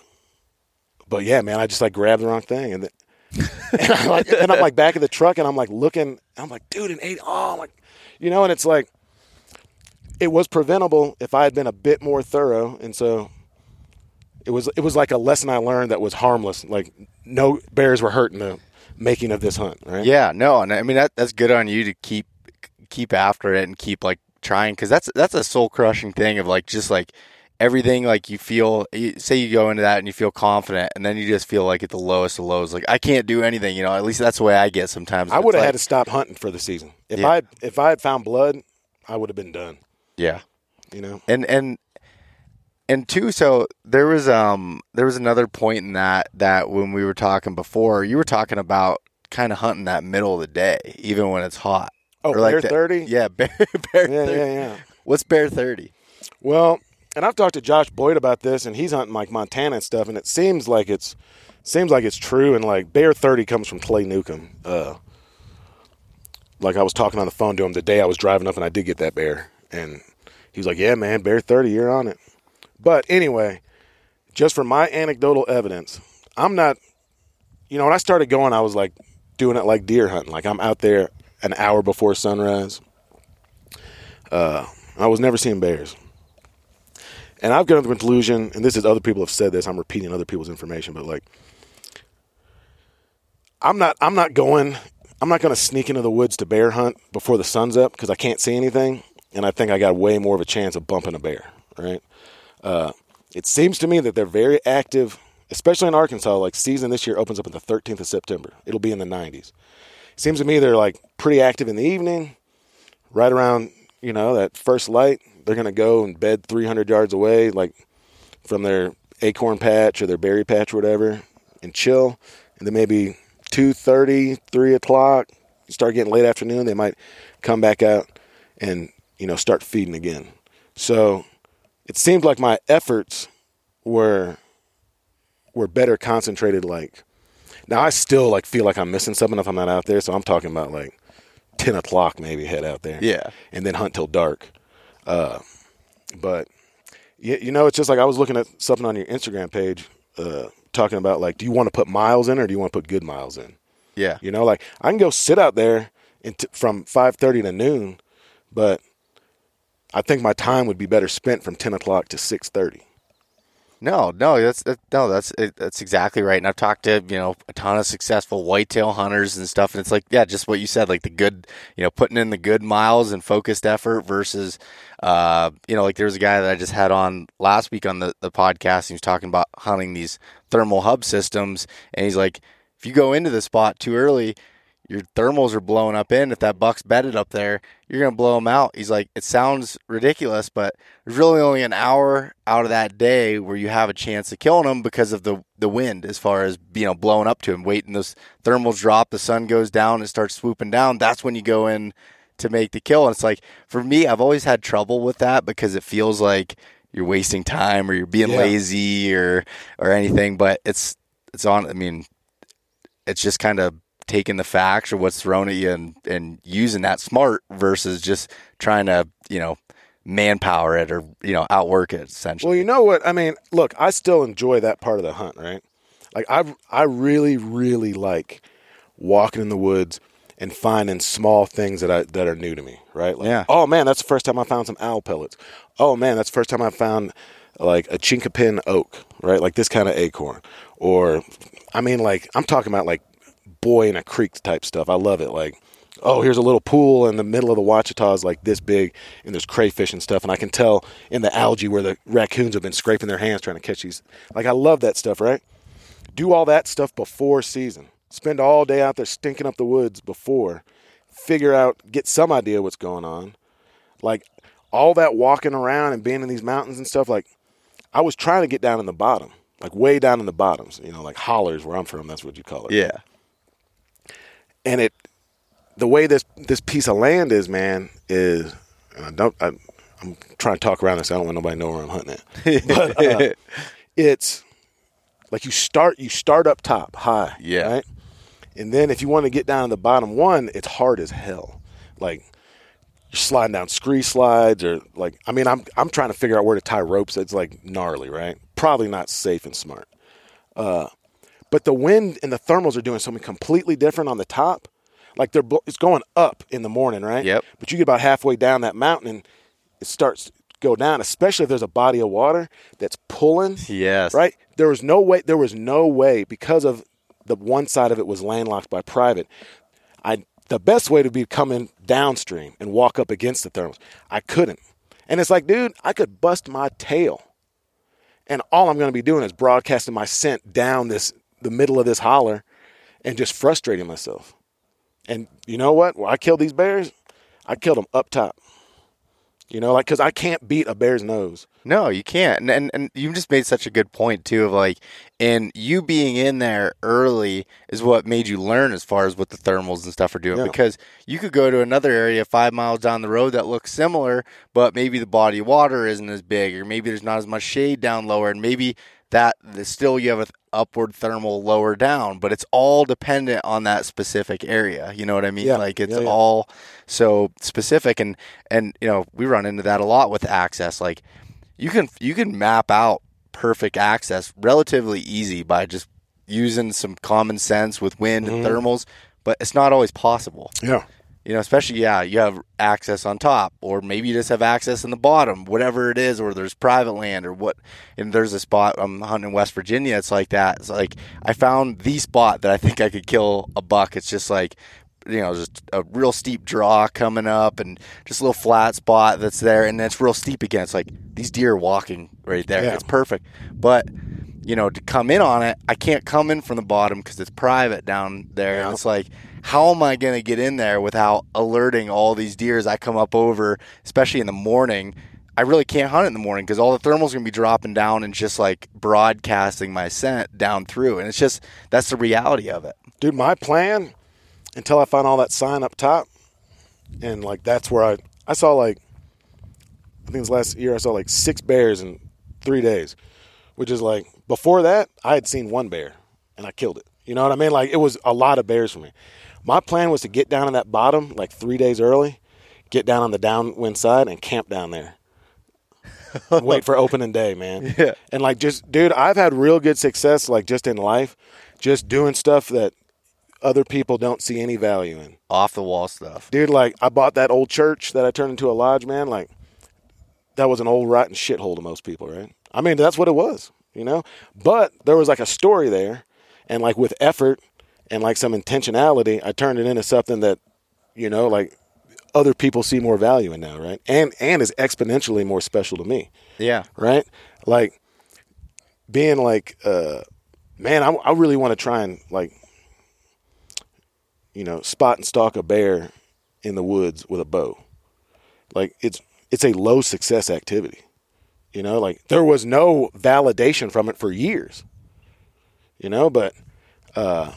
but yeah, man, I just like grabbed the wrong thing, and then, and I'm like, and I'm like back in the truck, and I'm like looking. I'm like, dude, an eight. Oh, I'm like, you know, and it's like it was preventable if I had been a bit more thorough, and so it was it was like a lesson I learned that was harmless. Like no bears were hurt in the making of this hunt, right? Yeah, no, and I mean that that's good on you to keep keep after it and keep like trying because that's that's a soul crushing thing of like just like everything like you feel you, say you go into that and you feel confident and then you just feel like at the lowest of lows like I can't do anything you know at least that's the way I get sometimes I would have like, had to stop hunting for the season if Yeah. I if I had found blood, I would have been done. Yeah You know, and and and two so there was um there was another point in that that when we were talking before you were talking about kind of hunting that middle of the day even when it's hot oh, Or like bear thirty, yeah bear, bear yeah, 30. yeah, yeah. what's bear 30 Well, and I've talked to Josh Boyd about this, and he's hunting like Montana and stuff, and it seems like it's seems like it's true. And like Bear Thirty comes from Clay Newcomb. Uh, like I was talking on the phone to him the day I was driving up, and I did get that bear, and he was like, "Yeah, man, Bear Thirty, you're on it." But anyway, just for my anecdotal evidence, I'm not. You know, when I started going, I was like doing it like deer hunting. Like I'm out there an hour before sunrise. Uh, I was never seeing bears. And I've come to the conclusion, and this is other people have said this. I'm repeating other people's information, but like, I'm not. I'm not going. I'm not going to sneak into the woods to bear hunt before the sun's up because I can't see anything, and I think I got way more of a chance of bumping a bear. Right? Uh, it seems to me that they're very active, especially in Arkansas. Like season this year opens up on the 13th of September. It'll be in the 90s. It Seems to me they're like pretty active in the evening, right around you know that first light. They're to go and bed 300 yards away, like from their acorn patch or their berry patch or whatever, and chill. And then maybe 2:30, 3 o'clock, start getting late afternoon. They might come back out and you know start feeding again. So it seemed like my efforts were were better concentrated. Like now, I still like feel like I'm missing something if I'm not out there. So I'm talking about like 10 o'clock maybe head out there Yeah. and then hunt till dark. Uh, but you, you know, it's just like I was looking at something on your Instagram page, uh, talking about like, do you want to put miles in or do you want to put good miles in? yeah You know, like I can go sit out there into, from 5.30 to noon, but I think my time would be better spent from 10 o'clock to 6.30. No, no, that's that, no, that's that's exactly right. And I've talked to you know a ton of successful whitetail hunters and stuff, and it's like yeah, just what you said, like the good, you know, putting in the good miles and focused effort versus, uh, you know, like there was a guy that I just had on last week on the the podcast. he was talking about hunting these thermal hub systems, and he's like, if you go into the spot too early, your thermals are blowing up in. If that buck's bedded up there, you're going to blow them out. He's like, it sounds ridiculous, but there's really only an hour out of that day where you have a chance of killing them because of the, the wind as far as, you know, blowing up to him, waiting those thermals drop, the sun goes down and starts swooping down. That's when you go in to make the kill. And it's like, for me, I've always had trouble with that because it feels like you're wasting time or you're being Yeah. lazy or, or anything, but it's, it's on, I mean, it's just kind of taking the facts or what's thrown at you and, and using that smart versus just trying to, you know, manpower it or, you know, outwork it essentially. Well, you know what? I mean, look, I still enjoy that part of the hunt, right? Like I I really really like walking in the woods and finding small things that I that are new to me, right? Like, Yeah. Oh man, that's the first time I found some owl pellets. Oh man, that's the first time I found like a chinkapin oak, right? Like this kind of acorn. Or I mean like I'm talking about like boy in a creek type stuff. I love it. Like oh, here's a little pool in the middle of the Ouachita is like this big, and there's crayfish and stuff, and I can tell in the algae where the raccoons have been scraping their hands trying to catch these. Like I love that stuff, right? Do all that stuff before season. Spend all day out there stinking up the woods before. Figure out, get some idea what's going on. Like all that walking around and being in these mountains and stuff. Like I was trying to get down in the bottom, like way down in the bottoms. You know, like hollers where I'm from. That's what you call it yeah. And it the way this this piece of land is, man, is I don't I, I'm trying to talk around this. I don't want nobody to know where I'm hunting at. But uh, it's like you start you start up top high, Yeah. right, and then if you want to get down to the bottom one, it's hard as hell. Like you're sliding down scree slides or like I mean I'm I'm trying to figure out where to tie ropes. It's like gnarly, right? Probably not safe and smart. Uh, but the wind and the thermals are doing something completely different on the top. Like they're it's going up in the morning, right? Yep. But you get about halfway down that mountain and it starts to go down, especially if there's a body of water that's pulling. Yes. Right? There was no way there was no way because of the one side of it was landlocked by private. I the best way to be coming downstream and walk up against the thermals. I couldn't. And it's like, dude, I could bust my tail. And all I'm going to be doing is broadcasting my scent down this the middle of this holler and just frustrating myself. And you know what? When I killed these bears, I killed them up top. You know, like because I can't beat a bear's nose. No, you can't. And, and and you just made such a good point too of like and you being in there early is what made you learn as far as what the thermals and stuff are doing Yeah. because you could go to another area 5 miles down the road that looks similar but maybe the body of water isn't as big or maybe there's not as much shade down lower and maybe that still you have an upward thermal lower down but it's all dependent on that specific area you know what i mean Yeah. like it's Yeah, yeah. all so specific and and you know we run into that a lot with access like you can you can map out perfect access relatively easy by just using some common sense with wind and mm-hmm. thermals but it's not always possible Yeah. You know especially yeah you have access on top or maybe you just have access in the bottom whatever it is or there's private land or what and there's a spot um, i'm hunting in west virginia it's like that. It's like i found the spot that i think i could kill a buck. It's just like you know just a real steep draw coming up and just a little flat spot that's there and it's real steep again. It's like these deer are walking right there. Yeah. it's perfect. But you know to come in on it i can't come in from the bottom because it's private down there and it's like how am i going to get in there without alerting all these deer as i come up over especially in the morning i really can't hunt in the morning because all the thermals going to be dropping down and just like broadcasting my scent down through and it's just that's the reality of it Dude, my plan until I find all that sign up top, and like that's where I I saw like I think it was last year I saw like six bears in three days, which is like before that I had seen one bear and I killed it. You know what I mean? Like it was a lot of bears for me. My plan was to get down on that bottom like three days early, get down on the downwind side and camp down there. Wait for opening day, man. Yeah. And like just dude, I've had real good success like just in life, just doing stuff that other people don't see any value in. Off the wall stuff. Dude, like I bought that old church that I turned into a lodge, man. Like that was an old rotten shithole to most people, right? I mean, that's what it was, you know. But there was like a story there, and like with effort and like some intentionality, I turned it into something that, you know, like other people see more value in now, right? And and is exponentially more special to me, Yeah. right? Like being like, uh, man, I, I really want to try and like, you know, spot and stalk a bear in the woods with a bow. Like it's it's a low success activity. You know, like there was no validation from it for years. You know, but uh,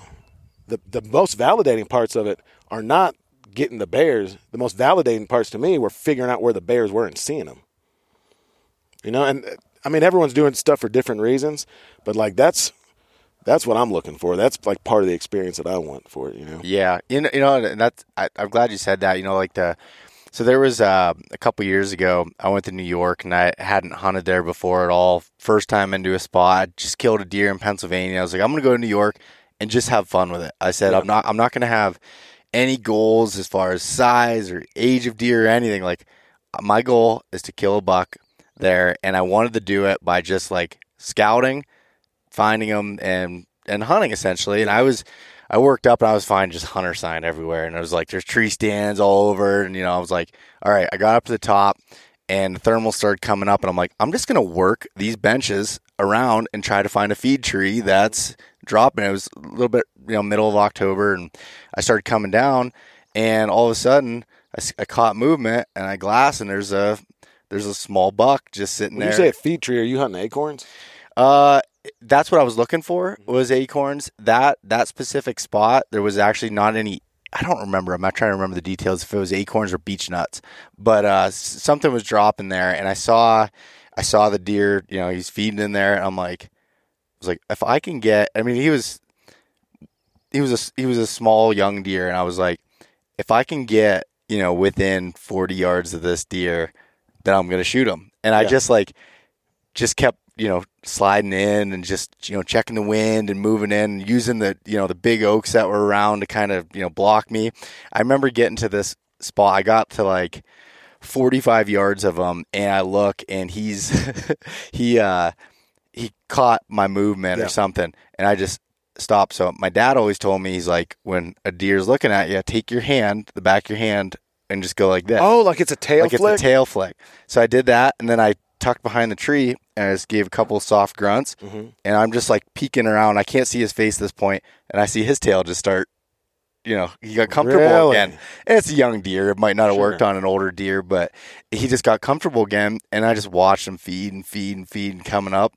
the the most validating parts of it are not getting the bears. The most validating parts to me were figuring out where the bears were and seeing them. You know, and I mean everyone's doing stuff for different reasons, but like that's that's what I'm looking for. That's like part of the experience that I want for it. You know. Yeah, you know, you know, and that's I, I'm glad you said that. You know, like the so there was uh, a couple years ago. I went to New York and I hadn't hunted there before at all. First time into a spot, just killed a deer in Pennsylvania. I was like, I'm gonna go to New York and just have fun with it. I said, I'm not, I'm not gonna have any goals as far as size or age of deer or anything. Like uh, my goal is to kill a buck there, and I wanted to do it by just like scouting finding them and and hunting essentially. And I was I worked up and I was finding just hunter sign everywhere, and it was like there's tree stands all over, and you know I was like, all right, I got up to the top, and the thermal started coming up, and I'm like, I'm just gonna work these benches around and try to find a feed tree that's dropping. It was a little bit you know middle of October, and I started coming down, and all of a sudden I caught movement, and I glass, and there's a there's a small buck just sitting When there. you say a feed tree, are you hunting acorns? Uh, that's what I was looking for was acorns. That that specific spot, there was actually not any. I don't remember. I'm not trying to remember the details if it was acorns or beech nuts, but uh, something was dropping there, and I saw, I saw the deer. You know, he's feeding in there, and I'm like, I was like, if I can get. I mean, he was, he was a he was a small young deer, and I was like, if I can get you know within 40 yards of this deer, then I'm gonna shoot him. And I Yeah. just like just kept you know sliding in and just you know checking the wind and moving in using the you know the big oaks that were around to kind of you know block me i remember getting to this spot i got to like 45 yards of him and i look and he's he uh he caught my movement Yeah. or something and i just stopped so my dad always told me he's like when a deer's looking at you take your hand the back of your hand and just go like this Oh, like it's a tail like flick. it's a tail flick. So I did that, and then I tucked behind the tree and I just gave a couple soft grunts, Mm-hmm. and I'm just like peeking around. I can't see his face at this point, and I see his tail just start. You know, he got comfortable Really? again. And it's a young deer. It might not have Sure. worked on an older deer, but he just got comfortable again. And I just watched him feed and feed and feed and coming up.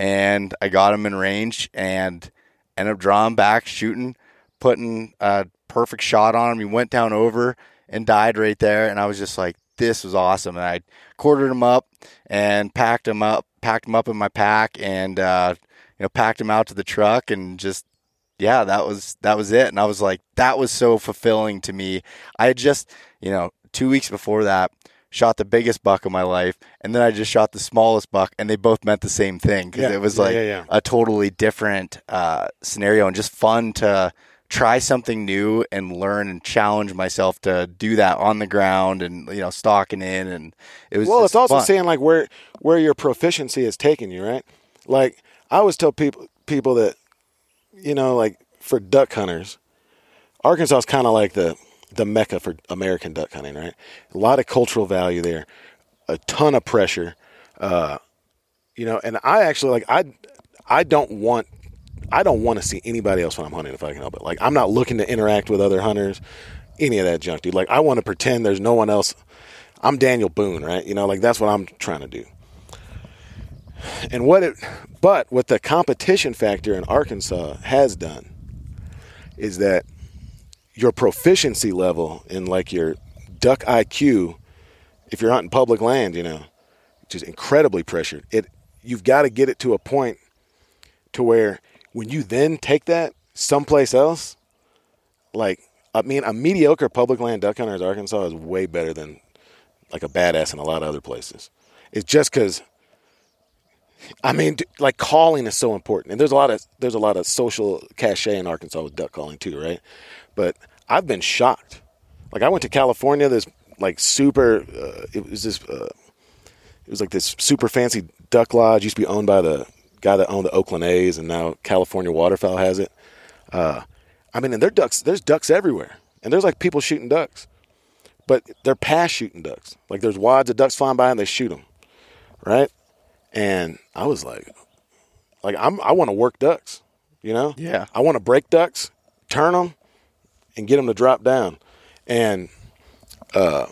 And I got him in range and ended up drawing back, shooting, putting a perfect shot on him. He went down over and died right there. And I was just like, this was awesome. And I quartered him up and packed him up, packed him up in my pack and, uh, you know, packed him out to the truck and just, yeah, that was, that was it. And I was like, that was so fulfilling to me. I had just, you know, two weeks before that, shot the biggest buck of my life, and then I just shot the smallest buck, and they both meant the same thing because Yeah, it was like yeah, yeah. a totally different uh, scenario and just fun to try something new and learn and challenge myself to do that on the ground and you know stalking in and it was Well, it's also fun. saying like where where your proficiency is taking you, right? Like I always tell people people that you know, like for duck hunters, Arkansas is kind of like the the mecca for American duck hunting, right? A lot of cultural value there, a ton of pressure, uh, you know. And I actually like I I don't want I don't want to see anybody else when I'm hunting if I can help it. Like I'm not looking to interact with other hunters, any of that junk, dude. Like I want to pretend there's no one else. I'm Daniel Boone, right? You know, like that's what I'm trying to do. And what it, but what the competition factor in Arkansas has done is that your proficiency level in like your duck IQ, if you're hunting public land, you know, which is incredibly pressured, it you've got to get it to a point to where when you then take that someplace else, like I mean, a mediocre public land duck hunter in Arkansas is way better than like a badass in a lot of other places. It's just because I mean, like calling is so important, and there's a lot of there's a lot of social cachet in Arkansas with duck calling too, right? But I've been shocked. Like I went to California, this like super. Uh, it was this. Uh, it was like this super fancy duck lodge. Used to be owned by the guy that owned the Oakland A's, and now California Waterfowl has it. Uh, I mean, and there ducks. There's ducks everywhere, and there's like people shooting ducks, but they're past shooting ducks. Like there's wads of ducks flying by, and they shoot them, right? And I was like, like I'm, I want to work ducks, you know? Yeah. I want to break ducks, turn them, and get them to drop down. And uh,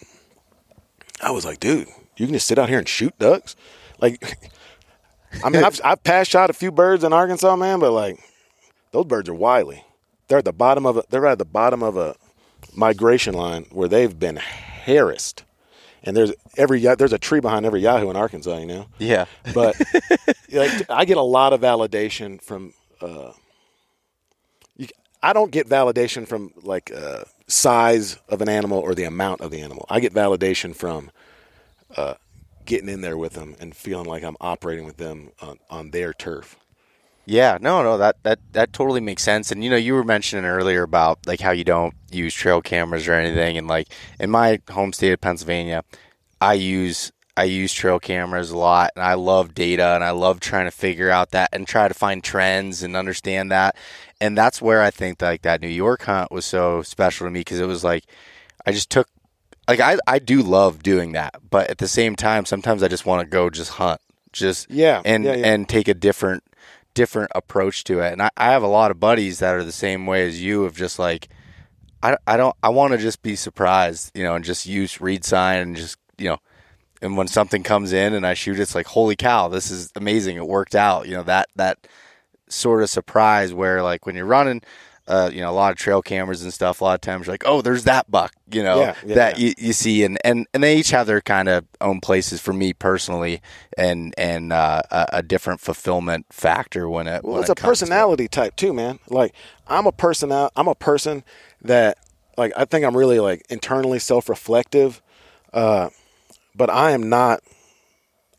I was like, dude, you can just sit out here and shoot ducks, like. I mean, I've I've passed shot a few birds in Arkansas, man, but like those birds are wily. They're at the bottom of a they're at the bottom of a migration line where they've been harassed. And there's every there's a tree behind every Yahoo in Arkansas, you know. Yeah. But like, I get a lot of validation from. Uh, you, I don't get validation from like uh, size of an animal or the amount of the animal. I get validation from uh, getting in there with them and feeling like I'm operating with them on, on their turf. Yeah, no, no, that that that totally makes sense. And you know, you were mentioning earlier about like how you don't use trail cameras or anything, and like in my home state of Pennsylvania, I use I use trail cameras a lot, and I love data, and I love trying to figure out that and try to find trends and understand that. And that's where I think like that New York hunt was so special to me because it was like I just took like I I do love doing that, but at the same time, sometimes I just want to go just hunt, just Yeah, and yeah, yeah. and take a different different approach to it. And I, I have a lot of buddies that are the same way as you of just like I, I don't I want to just be surprised, you know, and just use read sign and just you know and when something comes in and I shoot it's like holy cow, this is amazing. It worked out. You know, that that sort of surprise where like when you're running uh, you know, a lot of trail cameras and stuff. A lot of times, you're like, oh, there's that buck, you know, Yeah, yeah, that yeah. You, you see, and, and and they each have their kind of own places for me personally, and and uh, a, a different fulfillment factor when it. Well, when it's it a comes to personality type too, man. Like I'm a person. I'm a person that like I think I'm really like internally self-reflective, uh, but I am not.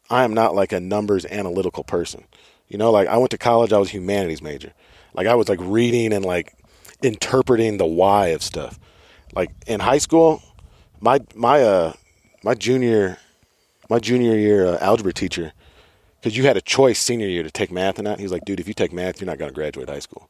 I am not like a numbers analytical person. You know, like I went to college. I was humanities major. Like I was like reading and like interpreting the why of stuff. Like in high school, my my uh my junior my junior year uh, algebra teacher because you had a choice senior year to take math or not. He was like, dude, if you take math, you're not going to graduate high school.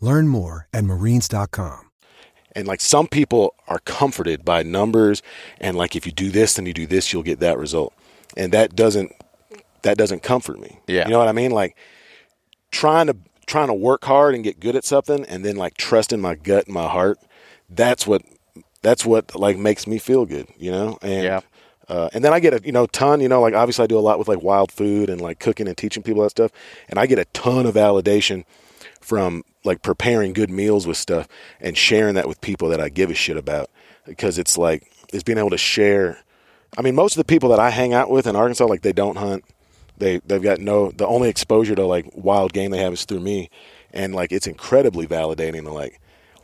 Learn more at marines.com. And like some people are comforted by numbers and like if you do this and you do this, you'll get that result. And that doesn't that doesn't comfort me. Yeah. You know what I mean? Like trying to trying to work hard and get good at something and then like trusting my gut and my heart, that's what that's what like makes me feel good, you know? And Yeah. uh, and then I get a you know ton, you know, like obviously I do a lot with like wild food and like cooking and teaching people that stuff, and I get a ton of validation from like preparing good meals with stuff and sharing that with people that I give a shit about because it's like it's being able to share. I mean, most of the people that I hang out with in Arkansas, like they don't hunt. They they've got no the only exposure to like wild game they have is through me, and like it's incredibly validating to like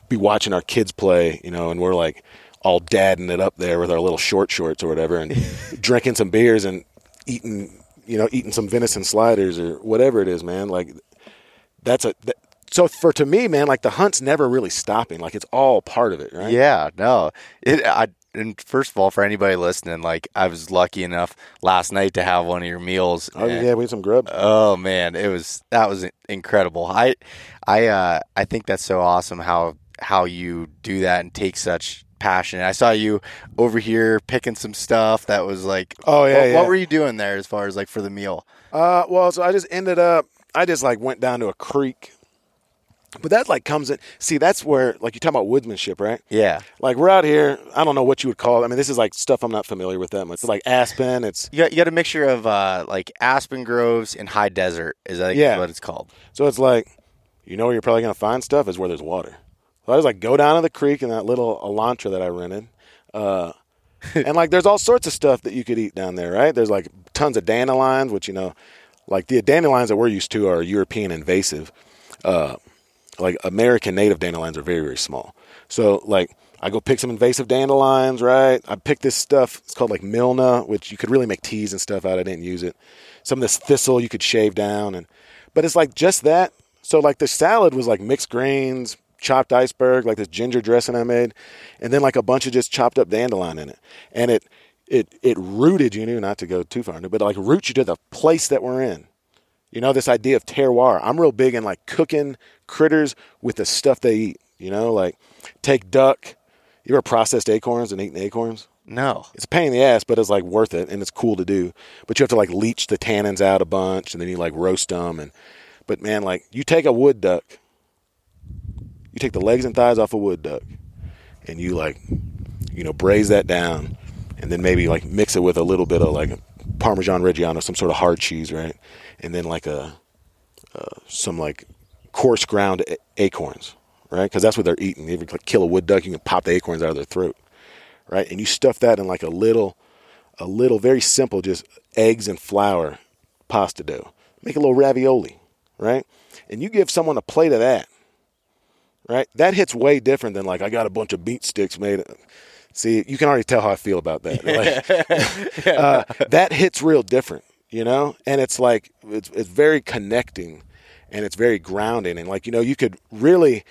be watching our kids play, you know, and we're like all dadding it up there with our little short shorts or whatever, and drinking some beers and eating, you know, eating some venison sliders or whatever it is, man. Like that's a that, so for to me, man, like the hunt's never really stopping. Like it's all part of it, right? Yeah, no. It I and first of all, for anybody listening, like I was lucky enough last night to have one of your meals. Oh and- yeah, we had some grub. Oh man, it was that was incredible. I I uh I think that's so awesome how how you do that and take such passion. I saw you over here picking some stuff that was like Oh, yeah, what, yeah. what were you doing there as far as like for the meal? Uh, well, so I just ended up. I just like went down to a creek, but that like comes in. See, that's where like you talk about woodsmanship, right? Yeah. Like we're out here. I don't know what you would call. it. I mean, this is like stuff I'm not familiar with that much. It's like aspen. It's You got, you got a mixture of uh like aspen groves and high desert is that Yeah. what it's called. so it's like, you know, where you're probably gonna find stuff is where there's water. So I just like go down to the creek in that little Elantra that I rented. Uh, and like there's all sorts of stuff that you could eat down there, right? There's like tons of dandelions, which you know, like the dandelions that we're used to are European invasive. Uh, like American native dandelions are very very small. So like I go pick some invasive dandelions, right? I pick this stuff. It's called like mullein, which you could really make teas and stuff out. I didn't use it. Some of this thistle you could shave down, and but it's like just that. So like the salad was like mixed greens, chopped iceberg, like this ginger dressing I made, and then like a bunch of just chopped up dandelion in it, and it it it rooted you, knew not to go too far into, but like roots you to the place that we're in. You know, this idea of terroir. I'm real big in like cooking critters with the stuff they eat. You know, like take duck. You ever processed acorns and eaten acorns? No. It's a pain in the ass, but it's like worth it and it's cool to do. But you have to like leach the tannins out a bunch and then you like roast them. And but man, like you take a wood duck, you take the legs and thighs off a wood duck, and you like, you know, braise that down, and then maybe like mix it with a little bit of like Parmesan Reggiano, some sort of hard cheese, right? And then like a uh, some like coarse ground a- acorns, right? Because that's what they're eating. If you like kill a wood duck, you can pop the acorns out of their throat, right? And you stuff that in like a little, a little very simple, just eggs and flour pasta dough. Make a little ravioli, right? And you give someone a plate of that, right? That hits way different than like I got a bunch of beet sticks made. See, you can already tell how I feel about that. Like, uh, that hits real different, you know. And it's like it's it's very connecting, and it's very grounding, and like you know, you could really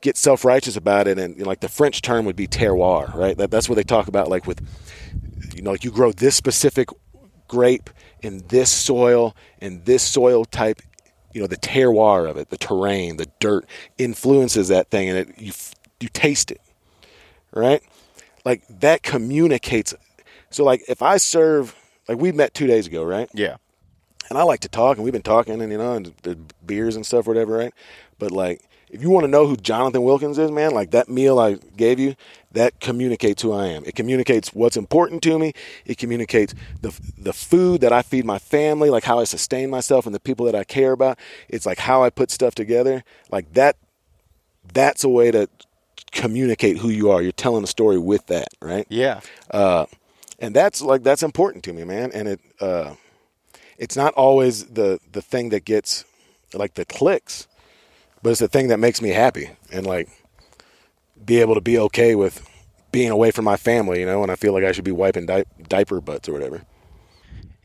get self righteous about it, and you know, like the French term would be terroir, right? That that's what they talk about, like with you know, like you grow this specific grape in this soil in this soil type you know the terroir of it the terrain the dirt influences that thing and it you you taste it right like that communicates so like if i serve like we met two days ago right Yeah. and I like to talk, and we've been talking, and you know, and there's beers and stuff, whatever, right? But like, if you want to know who Jonathan Wilkins is, man, like that meal I gave you, that communicates who I am. It communicates what's important to me. It communicates the the food that I feed my family, like how I sustain myself and the people that I care about. It's like how I put stuff together, like that. That's a way to communicate who you are. You're telling a story with that, right? Yeah. uh, and that's like that's important to me, man. And it uh, it's not always the the thing that gets like the clicks, but it's the thing that makes me happy and like be able to be okay with being away from my family, you know, and I feel like I should be wiping di- diaper butts or whatever.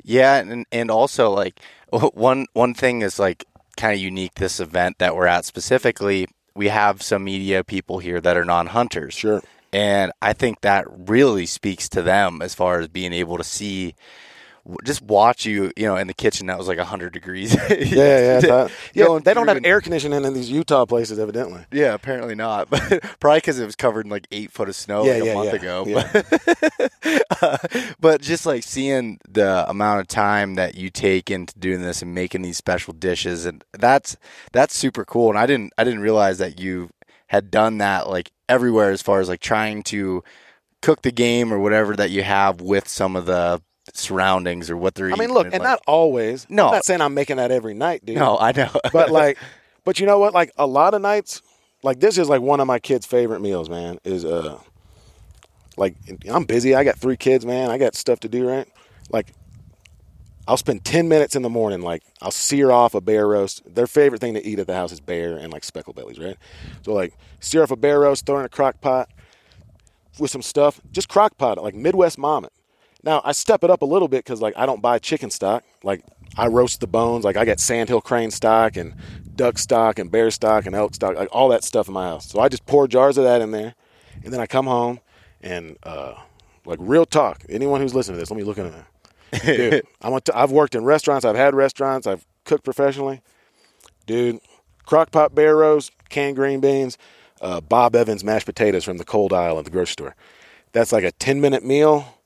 Yeah, and and also like one one thing is like kind of unique this event that we're at specifically. We have some media people here that are non-hunters. Sure. And I think that really speaks to them as far as being able to see just watch you, you know, in the kitchen that was like 100 degrees. Yeah, yeah, thought- yeah. Going They don't have air conditioning in these Utah places, evidently. Yeah, apparently not. But probably because it was covered in like eight foot of snow Yeah, like a month yeah. ago. Yeah. But, uh, but just like seeing the amount of time that you take into doing this and making these special dishes, and that's that's super cool. And I didn't I didn't realize that you had done that like everywhere as far as like trying to cook the game or whatever that you have with some of the surroundings or what they're I eating. mean, look, and like- not always. No. I'm not saying I'm making that every night, dude. no, I know, but like but you know what like a lot of nights like this is like one of my kids favorite meals man is uh like i'm busy i got three kids man i got stuff to do right like i'll spend 10 minutes in the morning like i'll sear off a bear roast their favorite thing to eat at the house is bear and like speckle bellies right so like sear off a bear roast throw it in a crock pot with some stuff just crock pot it like midwest mom it now I step it up a little bit because like I don't buy chicken stock. Like I roast the bones. Like I got sandhill crane stock and duck stock and bear stock and elk stock, like all that stuff in my house. So I just pour jars of that in there, and then I come home and uh, like real talk. Anyone who's listening to this, let me look in there. Dude, I'm a t- I've worked in restaurants. I've had restaurants. I've cooked professionally. Dude, crock pot bear roast, canned green beans, uh, Bob Evans mashed potatoes from the cold aisle at the grocery store. That's like a 10 minute meal.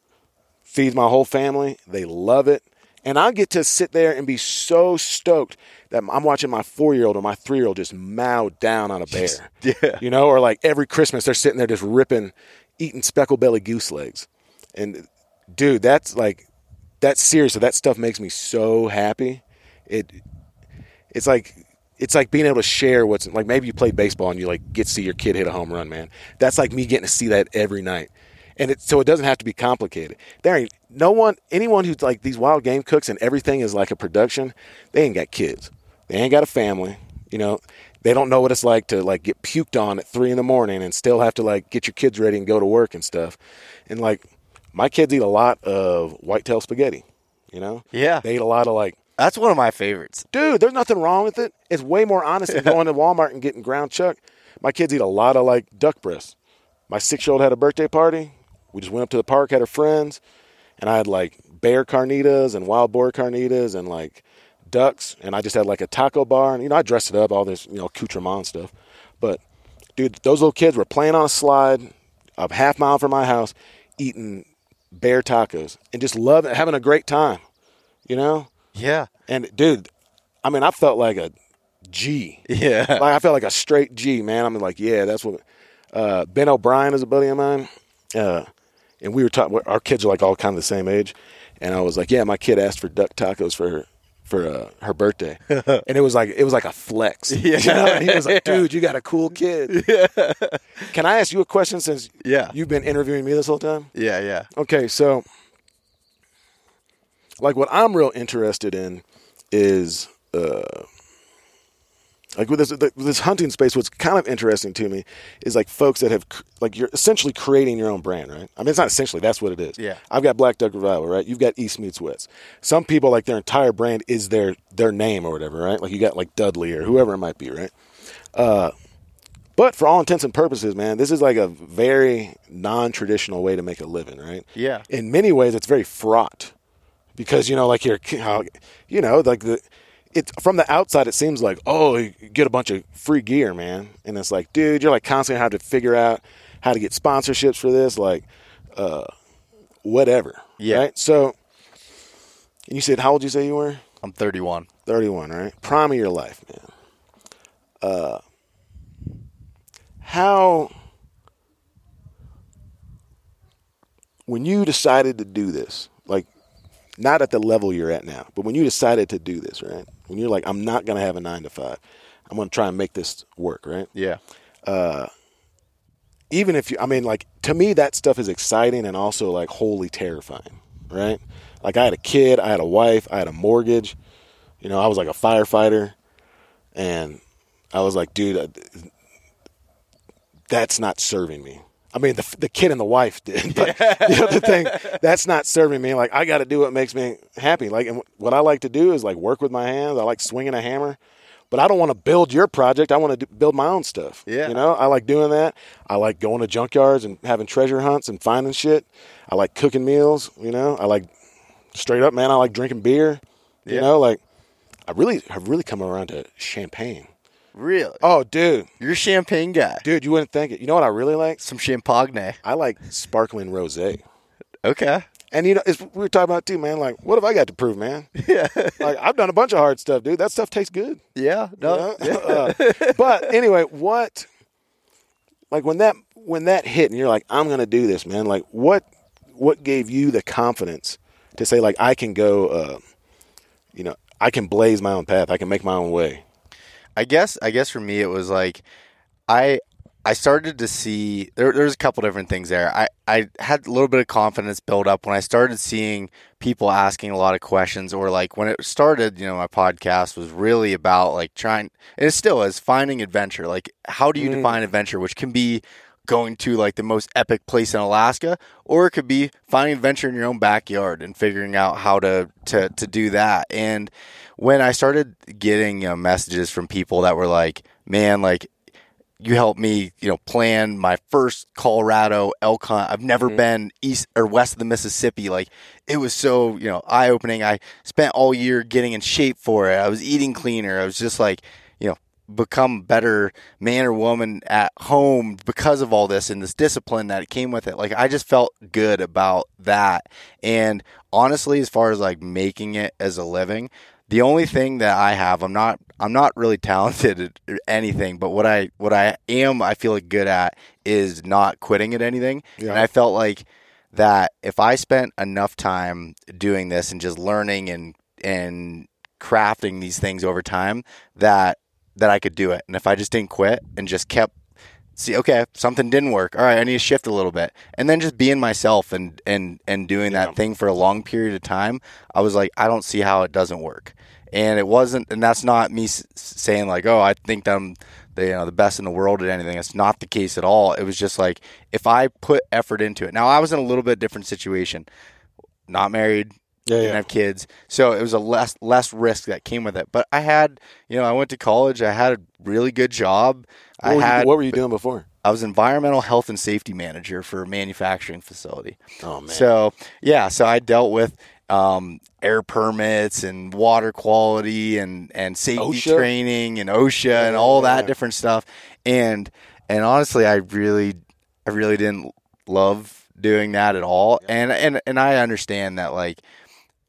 Feeds my whole family. They love it. And I get to sit there and be so stoked that I'm watching my four year old or my three year old just mow down on a bear. Yeah. You know, or like every Christmas they're sitting there just ripping, eating speckle belly goose legs. And dude, that's like, that's serious. So that stuff makes me so happy. It, it's like, it's like being able to share what's like maybe you play baseball and you like get to see your kid hit a home run, man. That's like me getting to see that every night. And it, so it doesn't have to be complicated. There ain't no one, anyone who's like these wild game cooks and everything is like a production. They ain't got kids. They ain't got a family. You know, they don't know what it's like to like get puked on at three in the morning and still have to like get your kids ready and go to work and stuff. And like my kids eat a lot of whitetail spaghetti. You know, Yeah. they eat a lot of like That's one of my favorites. dude, there's nothing wrong with it. It's way more honest than going to Walmart and getting ground chuck. My kids eat a lot of like duck breasts. My six year old had a birthday party. We just went up to the park, had our friends, and I had like bear carnitas and wild boar carnitas and like ducks. And I just had like a taco bar. And, you know, I dressed it up, all this, you know, accoutrement stuff. But, dude, those little kids were playing on a slide a half mile from my house, eating bear tacos and just loving, having a great time, you know? Yeah. And dude, I mean, I felt like a G. Yeah. Like I felt like a straight G, man. I'm like, yeah, that's what. Uh, ben O'Brien is a buddy of mine, uh, and we were talking. Our kids are like all kind of the same age, and I was like, yeah, my kid asked for duck tacos for her for uh, her birthday, and it was like it was like a flex. Yeah. You know? He was like, dude, you got a cool kid. Yeah. Can I ask you a question since Yeah. you've been interviewing me this whole time? Yeah. Yeah. Okay, so like what I'm real interested in is uh like with this this hunting space what's kind of interesting to me is like folks that have like you're essentially creating your own brand right? I mean it's not essentially that's what it is. Yeah. i've got black duck revival right? You've got east meets west. Some people like their entire brand is their their name or whatever right? Like you got like dudley or whoever it might be right? Uh but for all intents and purposes man this is like a very non-traditional way to make a living right? Yeah. in many ways it's very fraught because you know like you're you know like the it from the outside it seems like oh you get a bunch of free gear man. And it's like dude you're like constantly having to figure out how to get sponsorships for this like uh whatever Yeah. right? So and you said how old you say you were? I'm 31. 31 right? Prime of your life man. Uh how when you decided to do this like not at the level you're at now but when you decided to do this right when you're like i'm not going to have a nine to five. I'm going to try and make this work right? Yeah. even if you i mean like to me that stuff is exciting and also like wholly terrifying right? Like i had a kid i had a wife i had a mortgage. You know i was like a firefighter. And i was like dude uh, that's not serving me i mean the, the kid and the wife did but the other thing that's not serving me like i got to do what makes me happy like and what i like to do is like work with my hands i like swinging a hammer but I don't want to build your project. I want to build my own stuff. Yeah. You know, I like doing that. I like going to junkyards and having treasure hunts and finding shit. I like cooking meals. You know, I like straight up, man. I like drinking beer. Yeah. You know, like I really have really come around to champagne. Really? Oh, dude, You're a champagne guy. dude, you wouldn't think it. You know what I really like? Some champagne. I like sparkling rosé. Okay. And you know, it's, we were talking about too, man. Like, what have I got to prove, man? Yeah. like, I've done a bunch of hard stuff, dude. That stuff tastes good. Yeah. No. you know? Uh, but anyway, what? Like when that when that hit, and you're like, I'm gonna do this, man. Like, what what gave you the confidence to say, like, I can go, uh, you know, I can blaze my own path. I can make my own way. I guess I guess for me it was like I I started to see there there's a couple different things there. I, I had a little bit of confidence build up when I started seeing people asking a lot of questions or like when it started, you know, my podcast was really about like trying and it still is finding adventure. Like how do you mm. define adventure, which can be going to like the most epic place in Alaska, or it could be finding adventure in your own backyard and figuring out how to to to do that. And when I started getting you know, messages from people that were like, "Man, like you helped me, you know, plan my first Colorado elk hunt. I've never mm-hmm. been east or west of the Mississippi. Like it was so, you know, eye opening. I spent all year getting in shape for it. I was eating cleaner. I was just like, you know, become better man or woman at home because of all this and this discipline that came with it. Like I just felt good about that. And honestly, as far as like making it as a living, the only thing that I have, I'm not I'm not really talented at anything, but what I what I am I feel like good at is not quitting at anything. Yeah. And I felt like that if I spent enough time doing this and just learning and and crafting these things over time that that I could do it. And if I just didn't quit and just kept see okay, something didn't work. All right, I need to shift a little bit. And then just being myself and and and doing yeah. that thing for a long period of time, I was like I don't see how it doesn't work. And it wasn't and that's not me saying like, "Oh, I think I'm the you know the best in the world at anything." It's not the case at all. It was just like if I put effort into it. Now, I was in a little bit different situation. Not married, yeah, didn't yeah. have kids, so it was a less less risk that came with it. But I had, you know, I went to college. I had a really good job. What I had. You, what were you doing before? I was environmental health and safety manager for a manufacturing facility. Oh man! So yeah, so I dealt with um, air permits and water quality and and safety OSHA? training and OSHA yeah, and all yeah. that different stuff. And and honestly, I really I really didn't love doing that at all. And and and I understand that like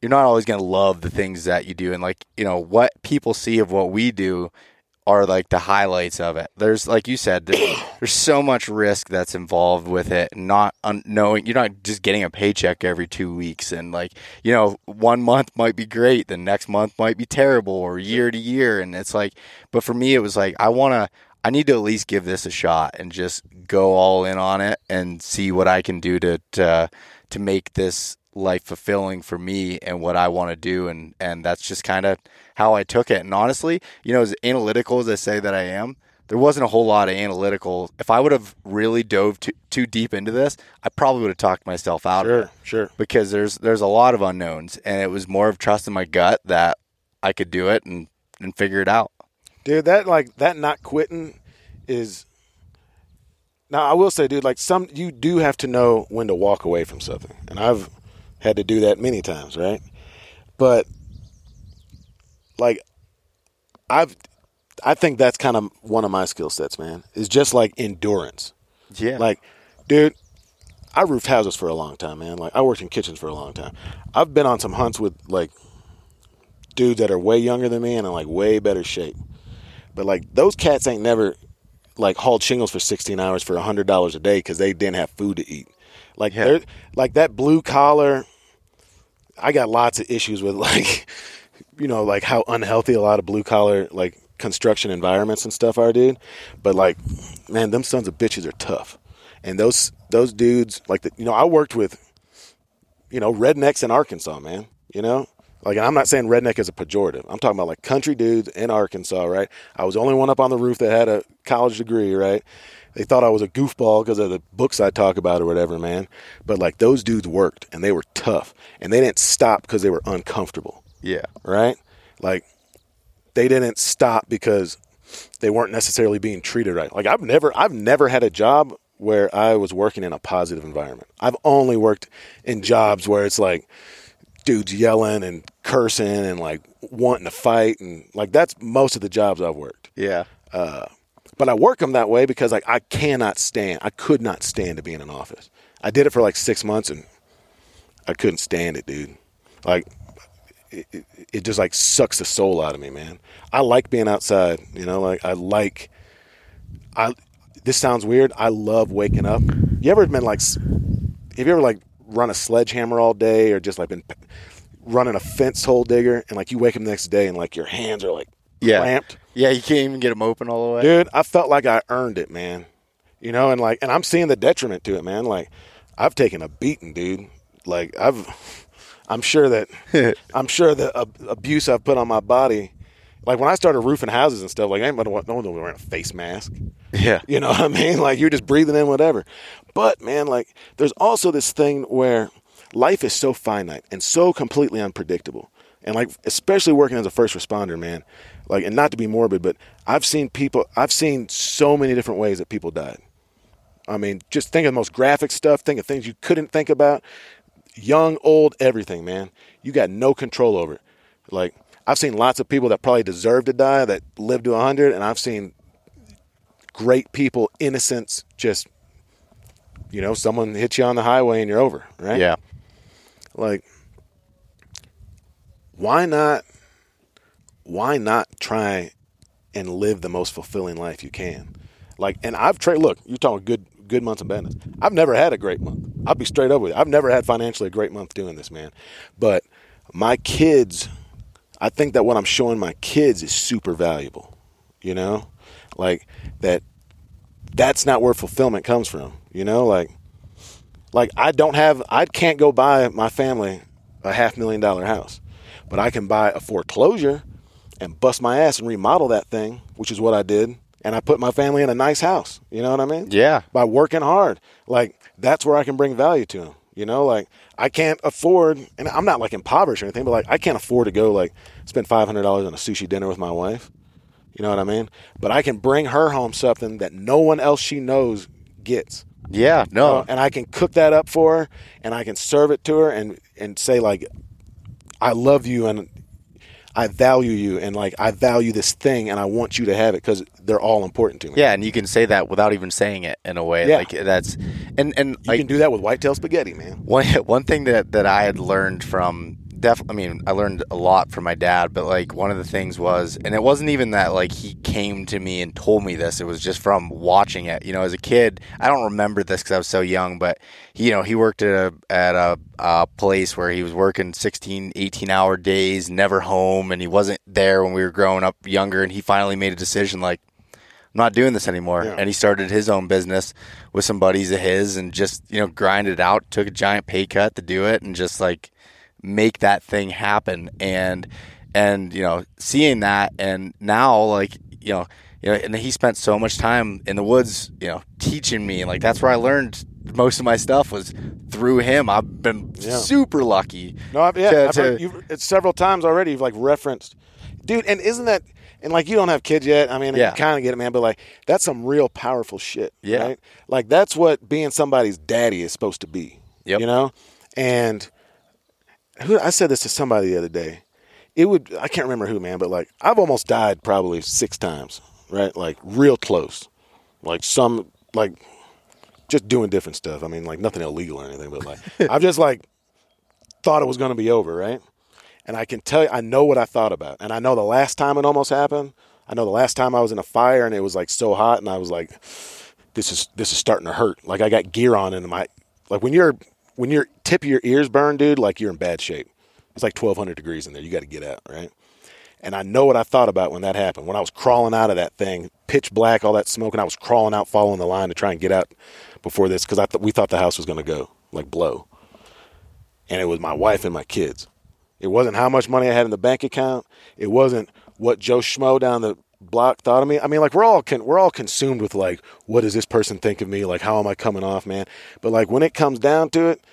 you're not always going to love the things that you do and like you know what people see of what we do are like the highlights of it. There's like you said there's, there's so much risk that's involved with it not un- knowing you're not just getting a paycheck every two weeks and like you know one month might be great the next month might be terrible or year to year. And it's like but for me it was like i want to I need to at least give this a shot and just go all in on it and see what I can do to to, to make this life fulfilling for me and what I want to do and and that's just kind of how I took it. And honestly you know as analytical as I say that I am there wasn't a whole lot of analytical. If I would have really dove too, too deep into this I probably would have talked myself out sure, of it. sure. Because there's there's a lot of unknowns and it was more of trusting my gut that I could do it and and figure it out. Dude that like that not quitting is now I will say, dude, like some you do have to know when to walk away from something, and I've had to do that many times, right? But like I've I think that's kind of one of my skill sets, man. Is just like endurance. Yeah. Like, dude, I roofed houses for a long time, man. Like I worked in kitchens for a long time. I've been on some hunts with like dudes that are way younger than me and in like way better shape. But like those cats ain't never like hauled shingles for 16 hours for $100 a day cuz they didn't have food to eat. Like yeah. like that blue collar. I got lots of issues with like, you know, like how unhealthy a lot of blue collar like construction environments and stuff are, dude. But like, man, them sons of bitches are tough, and those those dudes like the, you know I worked with, you know, rednecks in Arkansas, man. You know, like, I'm not saying redneck is a pejorative. I'm talking about like country dudes in Arkansas, right? I was the only one up on the roof that had a college degree, right? They thought I was a goofball because of the books I talk about or whatever, man. But like those dudes worked and they were tough and they didn't stop because they were uncomfortable. Yeah. Right? Like they didn't stop because they weren't necessarily being treated right. Like I've never I've never had a job where I was working in a positive environment. I've only worked in jobs where it's like dudes yelling and cursing and like wanting to fight and like that's most of the jobs I've worked. Yeah. Uh, but I work them that way because like I cannot stand. I could not stand to be in an office. I did it for like six months and I couldn't stand it, dude. Like it, it, it just like sucks the soul out of me, man. I like being outside. You know, like I like. I. This sounds weird. I love waking up. You ever been like? Have you ever like run a sledgehammer all day or just like been running a fence hole digger and like you wake up the next day and like your hands are like yeah. cramped? Yeah, you can't even get them open all the way. Dude, I felt like I earned it, man. You know, and like, and I'm seeing the detriment to it, man. Like, I've taken a beating, dude. Like, I've, I'm sure that, I'm sure the uh, abuse I've put on my body Like when I started roofing houses and stuff, like anybody, no one wearing a face mask. Yeah. You know what I mean? Like you're just breathing in whatever. But man, like there's also this thing where life is so finite and so completely unpredictable. And like especially working as a first responder, man. Like and not to be morbid, but I've seen people I've seen so many different ways that people died. I mean, just think of the most graphic stuff, think of things you couldn't think about. Young, old, everything, man. You got no control over it. Like I've seen lots of people that probably deserve to die that live to 100 and I've seen great people, innocents, just you know, someone hits you on the highway and you're over, right? Yeah. Like, why not? Why not try and live the most fulfilling life you can? Like, and I've tried. Look, you're talking good, good months of business. I've never had a great month. I'll be straight up with you. I've never had financially a great month doing this, man. But my kids, I think that what I'm showing my kids is super valuable. You know, like that. That's not where fulfillment comes from. You know, like like I don't have I can't go buy my family a half million dollar house. But I can buy a foreclosure and bust my ass and remodel that thing, which is what I did. And I put my family in a nice house. You know what I mean? Yeah. By working hard. Like that's where I can bring value to them. You know, like I can't afford, and I'm not like impoverished or anything, but like I can't afford to go like spend $500 on a sushi dinner with my wife. You know what I mean? But I can bring her home something that no one else she knows gets. Yeah. No. know, and I can cook that up for her and I can serve it to her and and say like I love you and I value you and like I value this thing and I want you to have it cuz they're all important to me. Yeah, and you can say that without even saying it in a way. Yeah. Like that's and and You like can do that with whitetail spaghetti, man. one one thing that that I had learned from def I mean I learned a lot from my dad but like one of the things was and it wasn't even that like he came to me and told me this it was just from watching it you know as a kid I don't remember this cuz I was so young but he, you know he worked at a at a, a place where he was working 16 18 hour days never home and he wasn't there when we were growing up younger and he finally made a decision like I'm not doing this anymore. Yeah. And he started his own business with some buddies of his and just, you know, grinded out, took a giant pay cut to do it and just like make that thing happen. And, and, you know, seeing that and now like, you know, you know, and he spent so much time in the woods, you know, teaching me. Like that's where I learned most of my stuff was through him. I've been Yeah. super lucky. No, I've, yeah, to- I've to- heard, you've, it's several times already. You've like referenced, dude. And isn't that? And like you don't have kids yet. I mean, Yeah. you kind of get it, man. But like that's some real powerful shit. Yeah. Right? Like that's what being somebody's daddy is supposed to be. Yep. You know. And who I said this to somebody the other day. It would I can't remember who, man. But like I've almost died probably six times. Right? Like real close. Like some like just doing different stuff. I mean, like nothing illegal or anything, but like I've just like thought it was going to be over, right? And I can tell you, I know what I thought about, and I know the last time it almost happened. I know the last time I was in a fire and it was like so hot, and I was like, "This is this is starting to hurt." Like I got gear on, and my like when you're when your tip of your ears burn, dude, like you're in bad shape. It's like 1,200 degrees in there. You got to get out, right? And I know what I thought about when that happened. When I was crawling out of that thing, pitch black, all that smoke, and I was crawling out, following the line to try and get out before this because I th- we thought the house was going to go like blow. And it was my wife and my kids. It wasn't how much money I had in the bank account. It wasn't what Joe Schmo down the block thought of me. I mean, like we're all con- we're all consumed with like, what does this person think of me? Like, how am I coming off, man? But like when it comes down to it,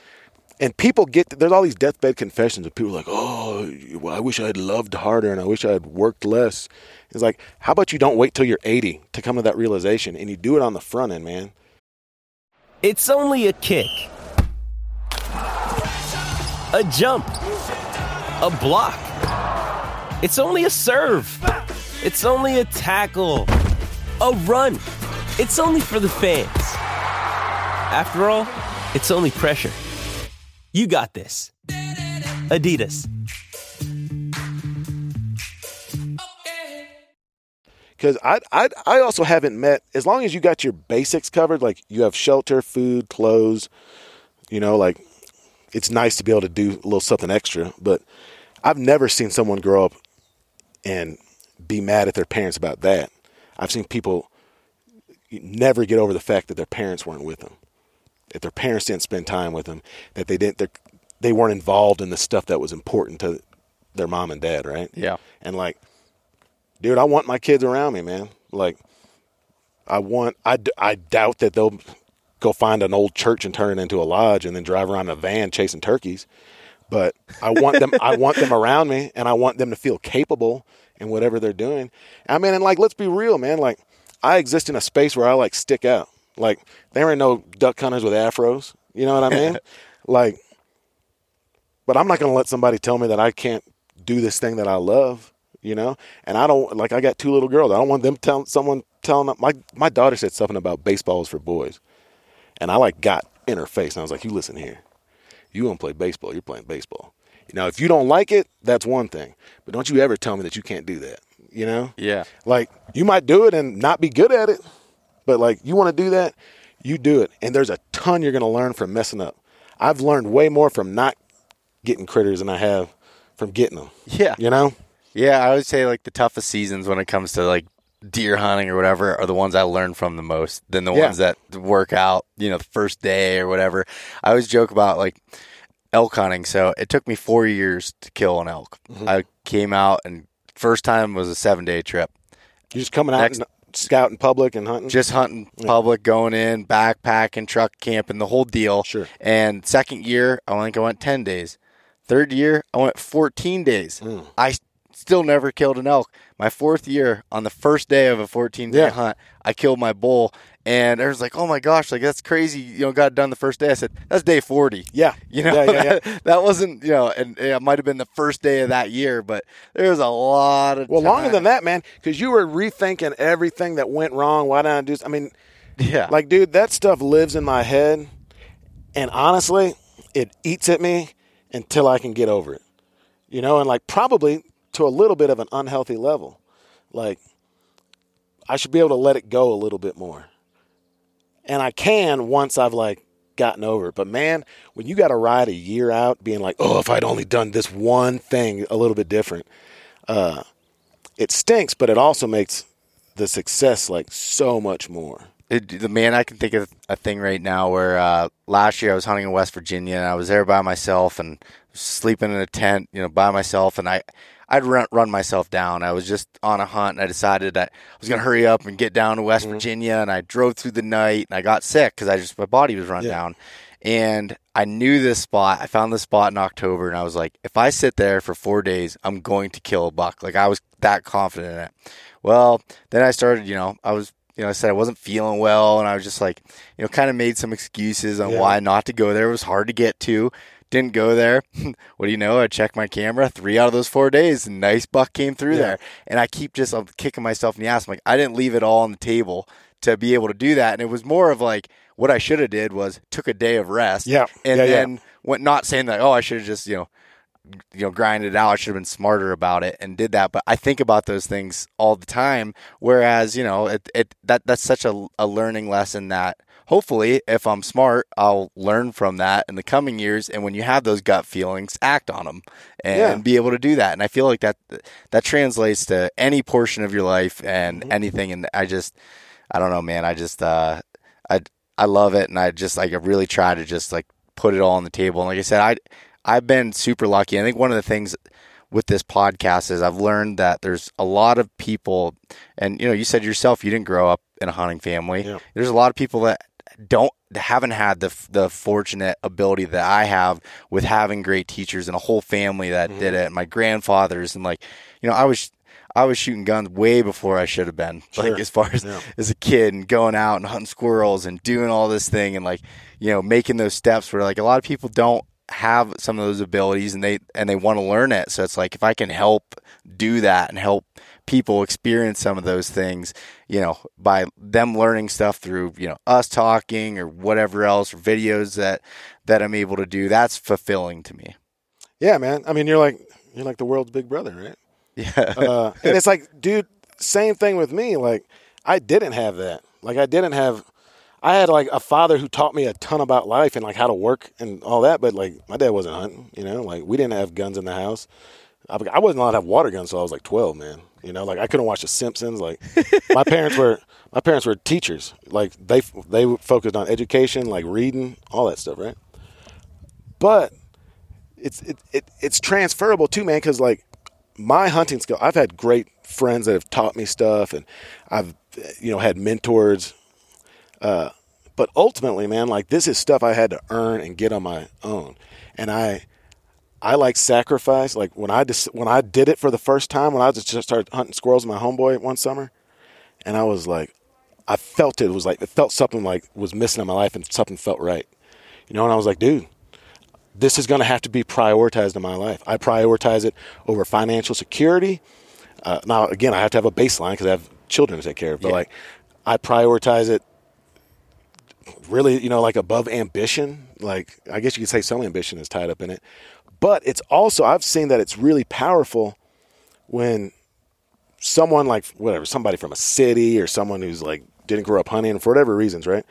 and people get there's all these deathbed confessions of people like, oh, I wish I had loved harder and I wish I had worked less. It's like, how about you don't wait till you're 80 to come to that realization and you do it on the front end, man. It's only a kick, a jump, a block. It's only a serve. It's only a tackle, a run. It's only for the fans. After all, it's only pressure. You got this. Adidas. because I, I I also haven't met as long as you got your basics covered, like you have shelter, food, clothes. You know, like it's nice to be able to do a little something extra. But I've never seen someone grow up and be mad at their parents about that. I've seen people never get over the fact that their parents weren't with them, that their parents didn't spend time with them, that they didn't they're- weren't involved in the stuff that was important to their mom and dad, right? Yeah. And like dude, I want my kids around me, man. Like, I want, I, I doubt that they'll go find an old church and turn it into a lodge and then drive around in a van chasing turkeys. But I want them, I want them around me and I want them to feel capable in whatever they're doing. I mean, and like, let's be real, man. Like, I exist in a space where I like stick out. Like, there ain't no duck hunters with afros. You know what I mean? like, but I'm not going to let somebody tell me that I can't do this thing that I love, you know? And I don't, like, I got two little girls. I don't want them telling someone telling them. My, my daughter said something about baseballs for boys. And I, like, got in her face. And I was like, you listen here. You want to play baseball, you're playing baseball. Now, if you don't like it, that's one thing. But don't you ever tell me that you can't do that, you know? Yeah. Like, you might do it and not be good at it, but, like, you want to do that, you do it. And there's a ton you're going to learn from messing up. I've learned way more from not getting critters than I have from getting them. Yeah. You know? Yeah, I would say like the toughest seasons when it comes to like deer hunting or whatever are the ones I learn from the most than the Yeah. ones that work out, you know, the first day or whatever. I always joke about like elk hunting. So it took me four years to kill an elk. Mm-hmm. I came out and first time was a seven day trip. You're just coming out Next- and scouting public and hunting. Just hunting public, going in, backpacking, truck camping, the whole deal. Sure. And second year, I think I went 10 days. Third year, I went 14 days. Mm. I still never killed an elk. My fourth year, on the first day of a 14 day Yeah. hunt, I killed my bull. And everyone's like, oh my gosh, like that's crazy. You know, got it done the first day. I said, that's day 40. yeah. You know, yeah, yeah. That, that wasn't, you know, and it might have been the first day of that year, but there was a lot of Well, longer than that, man, because you were rethinking everything that went wrong. Why didn't I do? I mean, Yeah. like, dude, that stuff lives in my head, and honestly, it eats at me until I can get over it. You know, and like probably to a little bit of an unhealthy level. Like, I should be able to let it go a little bit more, and I can once I've like gotten over it. But man, when you got to ride a year out, being like, oh, if I'd only done this one thing a little bit different uh, it stinks, but it also makes the success like so much more. It, the man, I can think of a thing right now where uh, last year I was hunting in West Virginia and I was there by myself and sleeping in a tent, you know, by myself, and I, I'd run, run myself down. I was just on a hunt and I decided that I was going to hurry up and get down to West mm-hmm. Virginia, and I drove through the night and I got sick because I just my body was run Yeah. down, and I knew this spot. I found this spot in October, and I was like, if I sit there for four days, I'm going to kill a buck. Like I was that confident in it. Well, then I started, you know, I was, you know, I said I wasn't feeling well, and I was just like, you know, kind of made some excuses on Yeah. why not to go there. It was hard to get to. Didn't go there. what do you know? I checked my camera. Three out of those four days, nice buck came through Yeah. there, and I keep just I'm kicking myself in the ass. I'm like, I didn't leave it all on the table to be able to do that, and it was more of like what I should have did was took a day of rest. Yeah. and Yeah, yeah. then went not saying that. Oh, I should have just you know you know grinded it out. I should have been smarter about it and did that. But I think about those things all the time. Whereas you know it, it that that's such a, a learning lesson that hopefully if I'm smart I'll learn from that in the coming years. And when you have those gut feelings, act on them and Yeah. be able to do that. And I feel like that that translates to any portion of your life and Mm-hmm. anything. And I just I don't know, man. I just uh I I love it and I just like I really try to just like put it all on the table. And like I said, I I've been super lucky. I think one of the things with this podcast is I've learned that there's a lot of people, and you know, you said yourself you didn't grow up in a hunting family. Yeah. There's a lot of people that don't haven't had the the fortunate ability that I have with having great teachers and a whole family that Mm-hmm. did it. My grandfathers and like, you know, I was I was shooting guns way before I should have been. Sure. Like as far as Yeah. as a kid and going out and hunting squirrels and doing all this thing and like, you know, making those steps where like a lot of people don't have some of those abilities and they and they want to learn it. So it's like if I can help do that and help people experience some of those things, you know, by them learning stuff through, you know, us talking or whatever else or videos that that I'm able to do, that's fulfilling to me. Yeah, man. I mean, you're like you're like the world's big brother, right? Yeah. Uh, and it's like, dude, same thing with me. Like, I didn't have that. Like, I didn't have. I had like a father who taught me a ton about life and like how to work and all that. But like, my dad wasn't hunting. You know, like we didn't have guns in the house. I, I wasn't allowed to have water guns until I was like 12, man. You know, like I couldn't watch The Simpsons. Like, my parents were my parents were teachers. Like they they focused on education, like reading, all that stuff, right? But it's it, it it's transferable too, man. Because like my hunting skill, I've had great friends that have taught me stuff, and I've you know had mentors. Uh, but ultimately, man, like this is stuff I had to earn and get on my own, and I. I like sacrifice. Like when I just, when I did it for the first time, when I just started hunting squirrels with my homeboy one summer, and I was like, I felt it. It was like it felt something like was missing in my life, and something felt right. You know, and I was like, dude, this is going to have to be prioritized in my life. I prioritize it over financial security. Uh, now, again, I have to have a baseline because I have children to take care of. But Yeah. like, I prioritize it really, you know, like above ambition. Like, I guess you could say some ambition is tied up in it. But it's also I've seen that it's really powerful when someone like whatever, somebody from a city or someone who's like didn't grow up hunting for whatever reasons, right?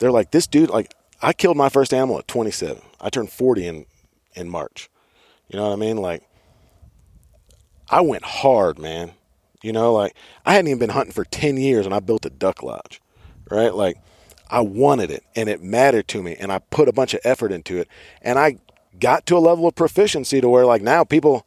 They're like, this dude, like, I killed my first animal at 27. I turned 40 in in March. You know what I mean? Like, I went hard, man. You know, like I hadn't even been hunting for 10 years and I built a duck lodge, right? Like, I wanted it and it mattered to me and I put a bunch of effort into it and I got to a level of proficiency to where like now people,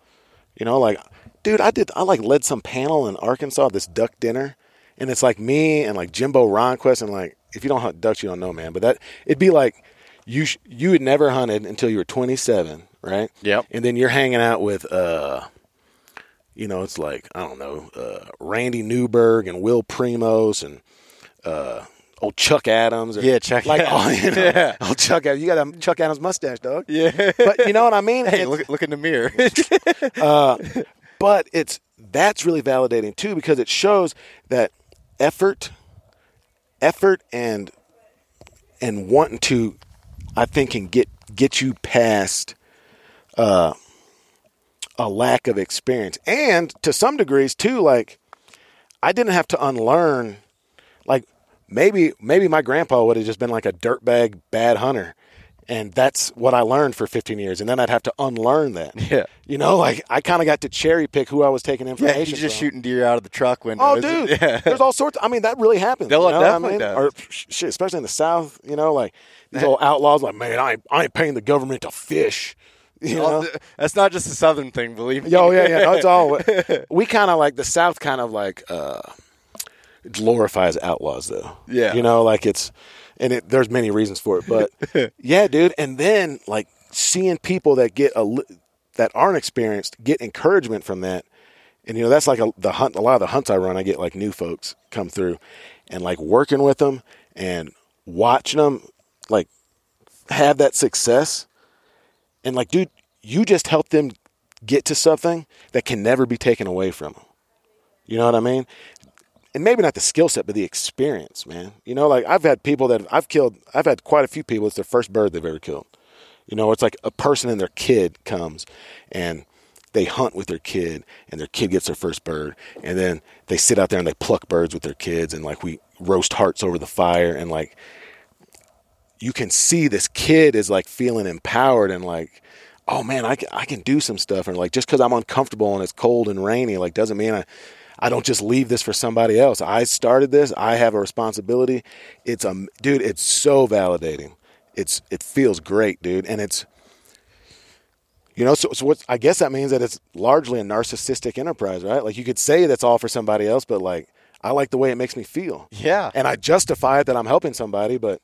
you know, like, dude, I did, I like led some panel in Arkansas, this duck dinner, and it's like me and like Jimbo Ronquest and like, if you don't hunt ducks, you don't know, man. But that it'd be like you sh- you had never hunted until you were 27, right? Yep. And then you're hanging out with uh, you know, it's like I don't know, uh, Randy Newberg and Will Primos and uh, old Chuck Adams. or- Yeah, Chuck like, Adams. Oh, you know, Yeah. old Chuck Adams. You got a Chuck Adams mustache, dog. Yeah. But you know what I mean? hey, It's- look, look in the mirror. but it's that's really validating too because it shows that effort effort and and wanting to i think can get get you past uh a lack of experience and to some degrees too like i didn't have to unlearn like maybe maybe my grandpa would have just been like a dirtbag bad hunter and that's what i learned for 15 years and then i'd have to unlearn that Yeah. you know like i kind of got to cherry pick who i was taking information. yeah, he's just from. shooting deer out of the truck window. Oh, dude, Yeah. there's all sorts. I mean, that really happens. No, you know what I definitely mean? does. Or shit, especially in the South. You know, like these old outlaws, like, man, I ain't, I ain't paying the government to fish. You Oh, know? That's not just a southern thing, believe me. Yo, yeah, yeah. No, it's all. We kind of like the South, kind of like uh, glorifies outlaws, though. Yeah. you know, like it's, and it, there's many reasons for it, but yeah, dude. And then like seeing people that get a that aren't experienced get encouragement from that, and you know that's like a, the hunt. A lot of the hunts I run, I get like new folks come through, and like working with them and watching them like have that success and like, dude, you just help them get to something that can never be taken away from them. You know what I mean? And maybe not the skill set, but the experience, man. You know, like I've had people that I've killed, I've had quite a few people, it's their first bird they've ever killed. You know, it's like a person and their kid comes and they hunt with their kid and their kid gets their first bird. And then they sit out there and they pluck birds with their kids and like we roast hearts over the fire and like you can see this kid is like feeling empowered and like, oh man, I can, I can do some stuff. And like, just because I'm uncomfortable and it's cold and rainy, like, doesn't mean I, I don't just leave this for somebody else. I started this. I have a responsibility. It's a dude. It's so validating. It's it feels great, dude. And it's you know, so, so what I guess that means that it's largely a narcissistic enterprise, right? Like you could say that's all for somebody else, but like I like the way it makes me feel. Yeah. And I justify it that I'm helping somebody, but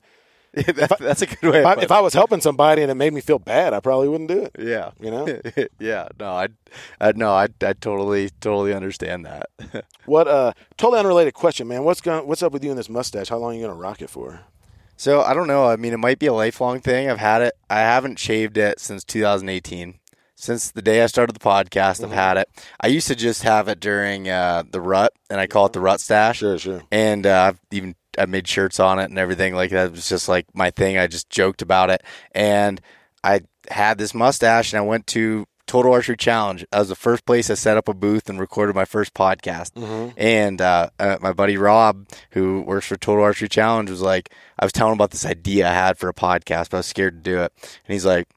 That- that's a good way. if I, if I was helping somebody and it made me feel bad, I probably wouldn't do it. it. yeah, You know? yeah, no, I, I no, I, I totally, totally understand that. What uh totally unrelated question, man. What's going what's up with you and this mustache? How long are you gonna rock it for? So I don't know. I mean, it might be a lifelong thing. I've had it. I haven't shaved it since 2018. Since the day I started the podcast, Mm-hmm. I've had it. I used to just have it during uh, the rut, and I call it the rut stash. Sure, sure. And uh, I've even I made shirts on it and everything like that. It was just like my thing. I just joked about it, and I had this mustache, and I went to Total Archery Challenge. That was the first place I set up a booth and recorded my first podcast. And uh, uh, my buddy Rob, who works for Total Archery Challenge, was like, I was telling him about this idea I had for a podcast, but I was scared to do it. And he's like,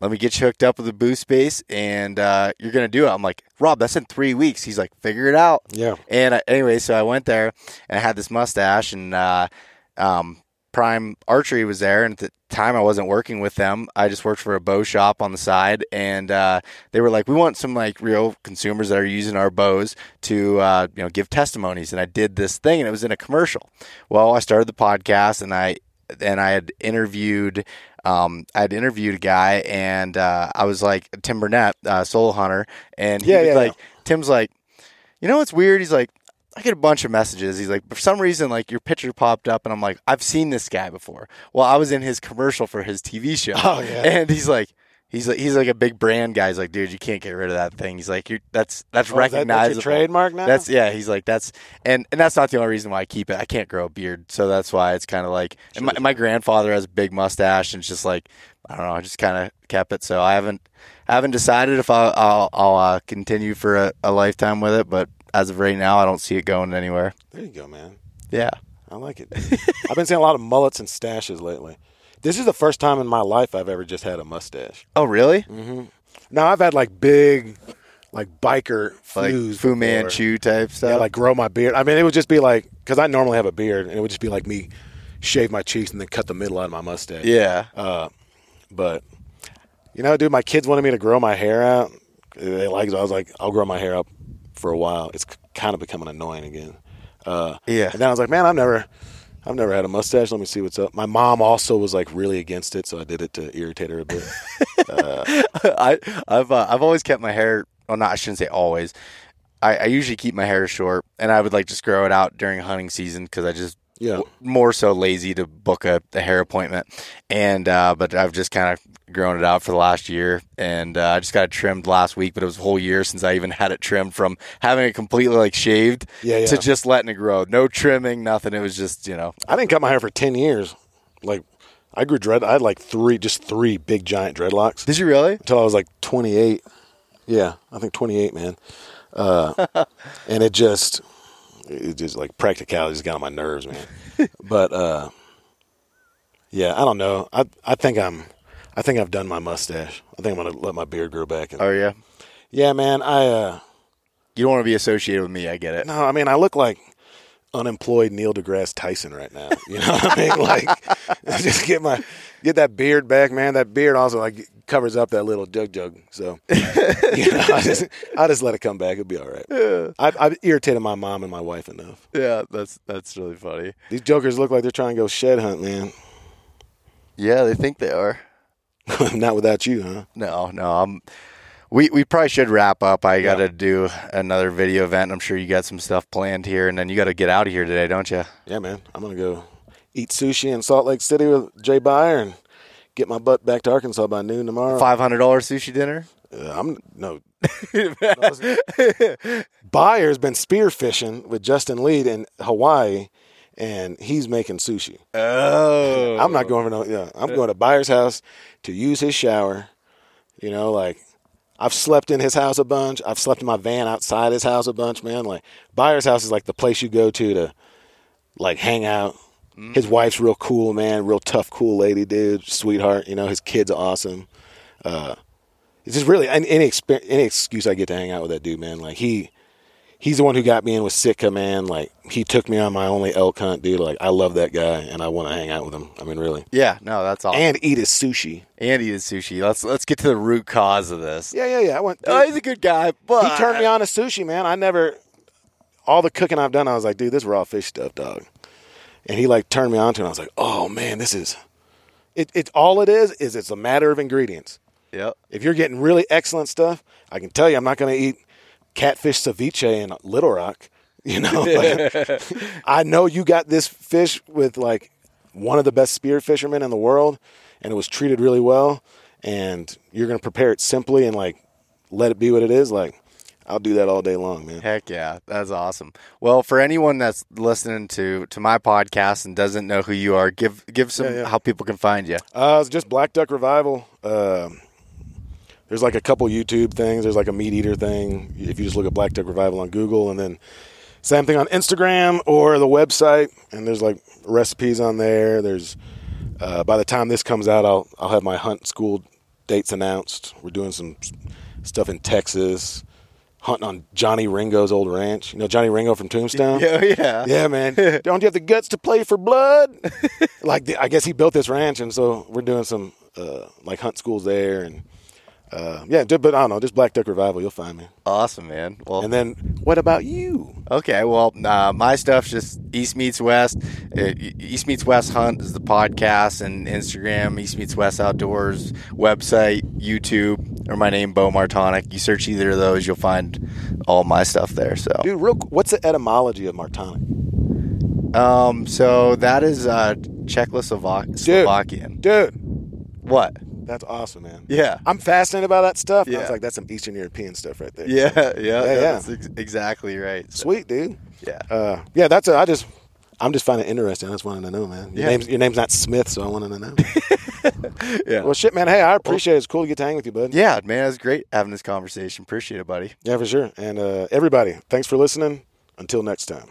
let me get you hooked up with a booth space and uh, you're going to do it. I'm like, Rob, that's in three weeks. He's like, figure it out. Yeah. And uh, anyway, so I went there and I had this mustache and uh, um, Prime Archery was there, and at the time I wasn't working with them. I just worked for a bow shop on the side, and uh, they were like, "We want some like real consumers that are using our bows to uh, you know give testimonies." And I did this thing, and it was in a commercial. Well, I started the podcast, and I and I had interviewed. Um, I'd interviewed a guy, and uh, I was like Tim Burnett, uh, Solo Hunter, and he Yeah, was yeah, like, Tim's like, you know what's weird? He's like, I get a bunch of messages. He's like, for some reason, like your picture popped up, and I'm like, I've seen this guy before. Well, I was in his commercial for his TV show. Oh, yeah. And he's like, he's like, he's like a big brand guy. He's like, dude, you can't get rid of that thing. He's like, you're that's that's Oh, is that- that's recognizable. trademark now? That's yeah. He's like, that's and and that's not the only reason why I keep it. I can't grow a beard, so that's why it's kind of like. And my, my grandfather has a big mustache, and it's just like, I don't know. I just kind of kept it. So I haven't haven't decided if I'll I'll, I'll uh, continue for a, a lifetime with it, but as of right now, I don't see it going anywhere. There you go, man. Yeah. I like it. I've been seeing a lot of mullets and stashes lately. This is the first time in my life I've ever just had a mustache. Oh, really? Now I've had like big, like biker Like Fu before. Manchu type stuff. Yeah, like grow my beard. I mean, it would just be like because I normally have a beard, and it would just be like me shave my cheeks and then cut the middle out of my mustache. yeah. But you know, dude, my kids wanted me to grow my hair out. They like. it. I was like, I'll grow my hair up for a while. It's kind of becoming annoying again. Uh, Yeah. And then I was like, man, I've never, I've never had a mustache. Let me see what's up. My mom also was like really against it, so I did it to irritate her a bit. I I've uh, I've always kept my hair. Well, not I shouldn't say always. I, I usually keep my hair short, and I would like just grow it out during hunting season because I just Yeah. more so lazy to book a, a hair appointment. And uh, but I've just kind of grown it out for the last year, and uh, I just got it trimmed last week. But it was a whole year since I even had it trimmed from having it completely like shaved Yeah, to just letting it grow. No trimming, nothing. It was just you know I didn't cut my hair for ten years. Like, I grew dread. I had like three, just three big giant dreadlocks Did you really? until I was like 28. Yeah, I think 28, man. Uh, and it just, it just like practicality just got on my nerves, man. but uh, yeah, I don't know. I I think I'm, I think I've done my mustache. I think I'm gonna let my beard grow back. And, Oh yeah. yeah, man. I uh, You don't want to be associated with me. I get it. no, I mean I look like unemployed Neil deGrasse Tyson right now. You know what I mean? Like, just get my get that beard back, man. That beard also like covers up that little jug jug. So, you know, I just I just let it come back. It'll be all right. Yeah. I've, I've irritated my mom and my wife enough. Yeah, that's that's really funny. These jokers look like they're trying to go shed hunt, man. Yeah, they think they are. Not without you, huh? No, no. I'm. We we probably should wrap up. I got to do another video event. I'm sure you got some stuff planned here, and then you got to get out of here today, don't you? Yeah, man. I'm gonna go eat sushi in Salt Lake City with Jay Byer and get my butt back to Arkansas by noon tomorrow. Five hundred dollars sushi dinner. Uh, I'm no. Byer's been spearfishing with Justin Lead in Hawaii, and he's making sushi. Oh, I'm not going for no. Yeah, I'm going to Byer's house to use his shower. You know, like I've slept in his house a bunch. I've slept in my van outside his house a bunch, man. Like Byer's house is like the place you go to to like hang out. His wife's real cool, man. Real tough, cool lady, dude. Sweetheart. You know, his kids are awesome. Uh, it's just really any any, any excuse I get to hang out with that dude, man. Like he, he's the one who got me in with Sitka, man. Like he took me on my only elk hunt, dude. Like I love that guy, and I want to hang out with him. I mean, really, yeah. No, that's all. and eat his sushi. and eat his sushi. Let's let's get to the root cause of this. Yeah, yeah, yeah. I went. Oh, he's a good guy, but he turned me on to sushi, man. I never. All the cooking I've done, I was like, dude, this raw fish stuff, dog. And he like turned me on to it. And I was like, oh man, this is. It. It all it is is it's a matter of ingredients. Yep. If you're getting really excellent stuff, I can tell you, I'm not going to eat catfish ceviche in Little Rock. You know, Like, I know you got this fish with like one of the best spear fishermen in the world, and it was treated really well. And you're going to prepare it simply and like let it be what it is. Like, I'll do that all day long, man. Heck yeah, that's awesome. Well, for anyone that's listening to to my podcast and doesn't know who you are, give give some Yeah, yeah. how people can find you. Uh, it's just Black Duck Revival. Um there's like a couple YouTube things. There's like a meat eater thing. If you just look at Black Duck Revival on Google, and then same thing on Instagram or the website. And there's like recipes on there. There's uh, by the time this comes out, I'll I'll have my hunt school dates announced. We're doing some stuff in Texas, hunting on Johnny Ringo's old ranch. You know Johnny Ringo from Tombstone? Yeah, yeah. Yeah, man. Don't you have the guts to play for blood? like, the, I guess he built this ranch, and so we're doing some uh, like hunt schools there, and uh, yeah. But I don't know, just Black Duck Revival, you'll find me. Awesome, man. Well, And then, what about you? Okay, well, uh, my stuff's just East Meets West. Uh, East Meets West Hunt is the podcast and Instagram. East Meets West Outdoors website, YouTube, or my name Beau Martonik. You search either of those, you'll find all my stuff there. So, Dude, real. What's the etymology of Martonik? um, so that is uh, Czechoslovak- Slovakian. Dude, What? That's awesome, man. Yeah. I'm fascinated by that stuff. and I was Yeah. like, that's some Eastern European stuff right there. Yeah, yeah, Yeah, yeah. That's ex- exactly right. So, Sweet, dude. Yeah. Uh, yeah, that's a, I just I'm just finding it interesting. I just wanted to know, man. Your Yeah. name's your name's not Smith, so I wanted to know. Yeah. well, shit, man. Hey, I appreciate it. It's cool to get to hang with you, bud. yeah, man, it was great having this conversation. Appreciate it, buddy. Yeah, for sure. And uh, everybody, thanks for listening. Until next time.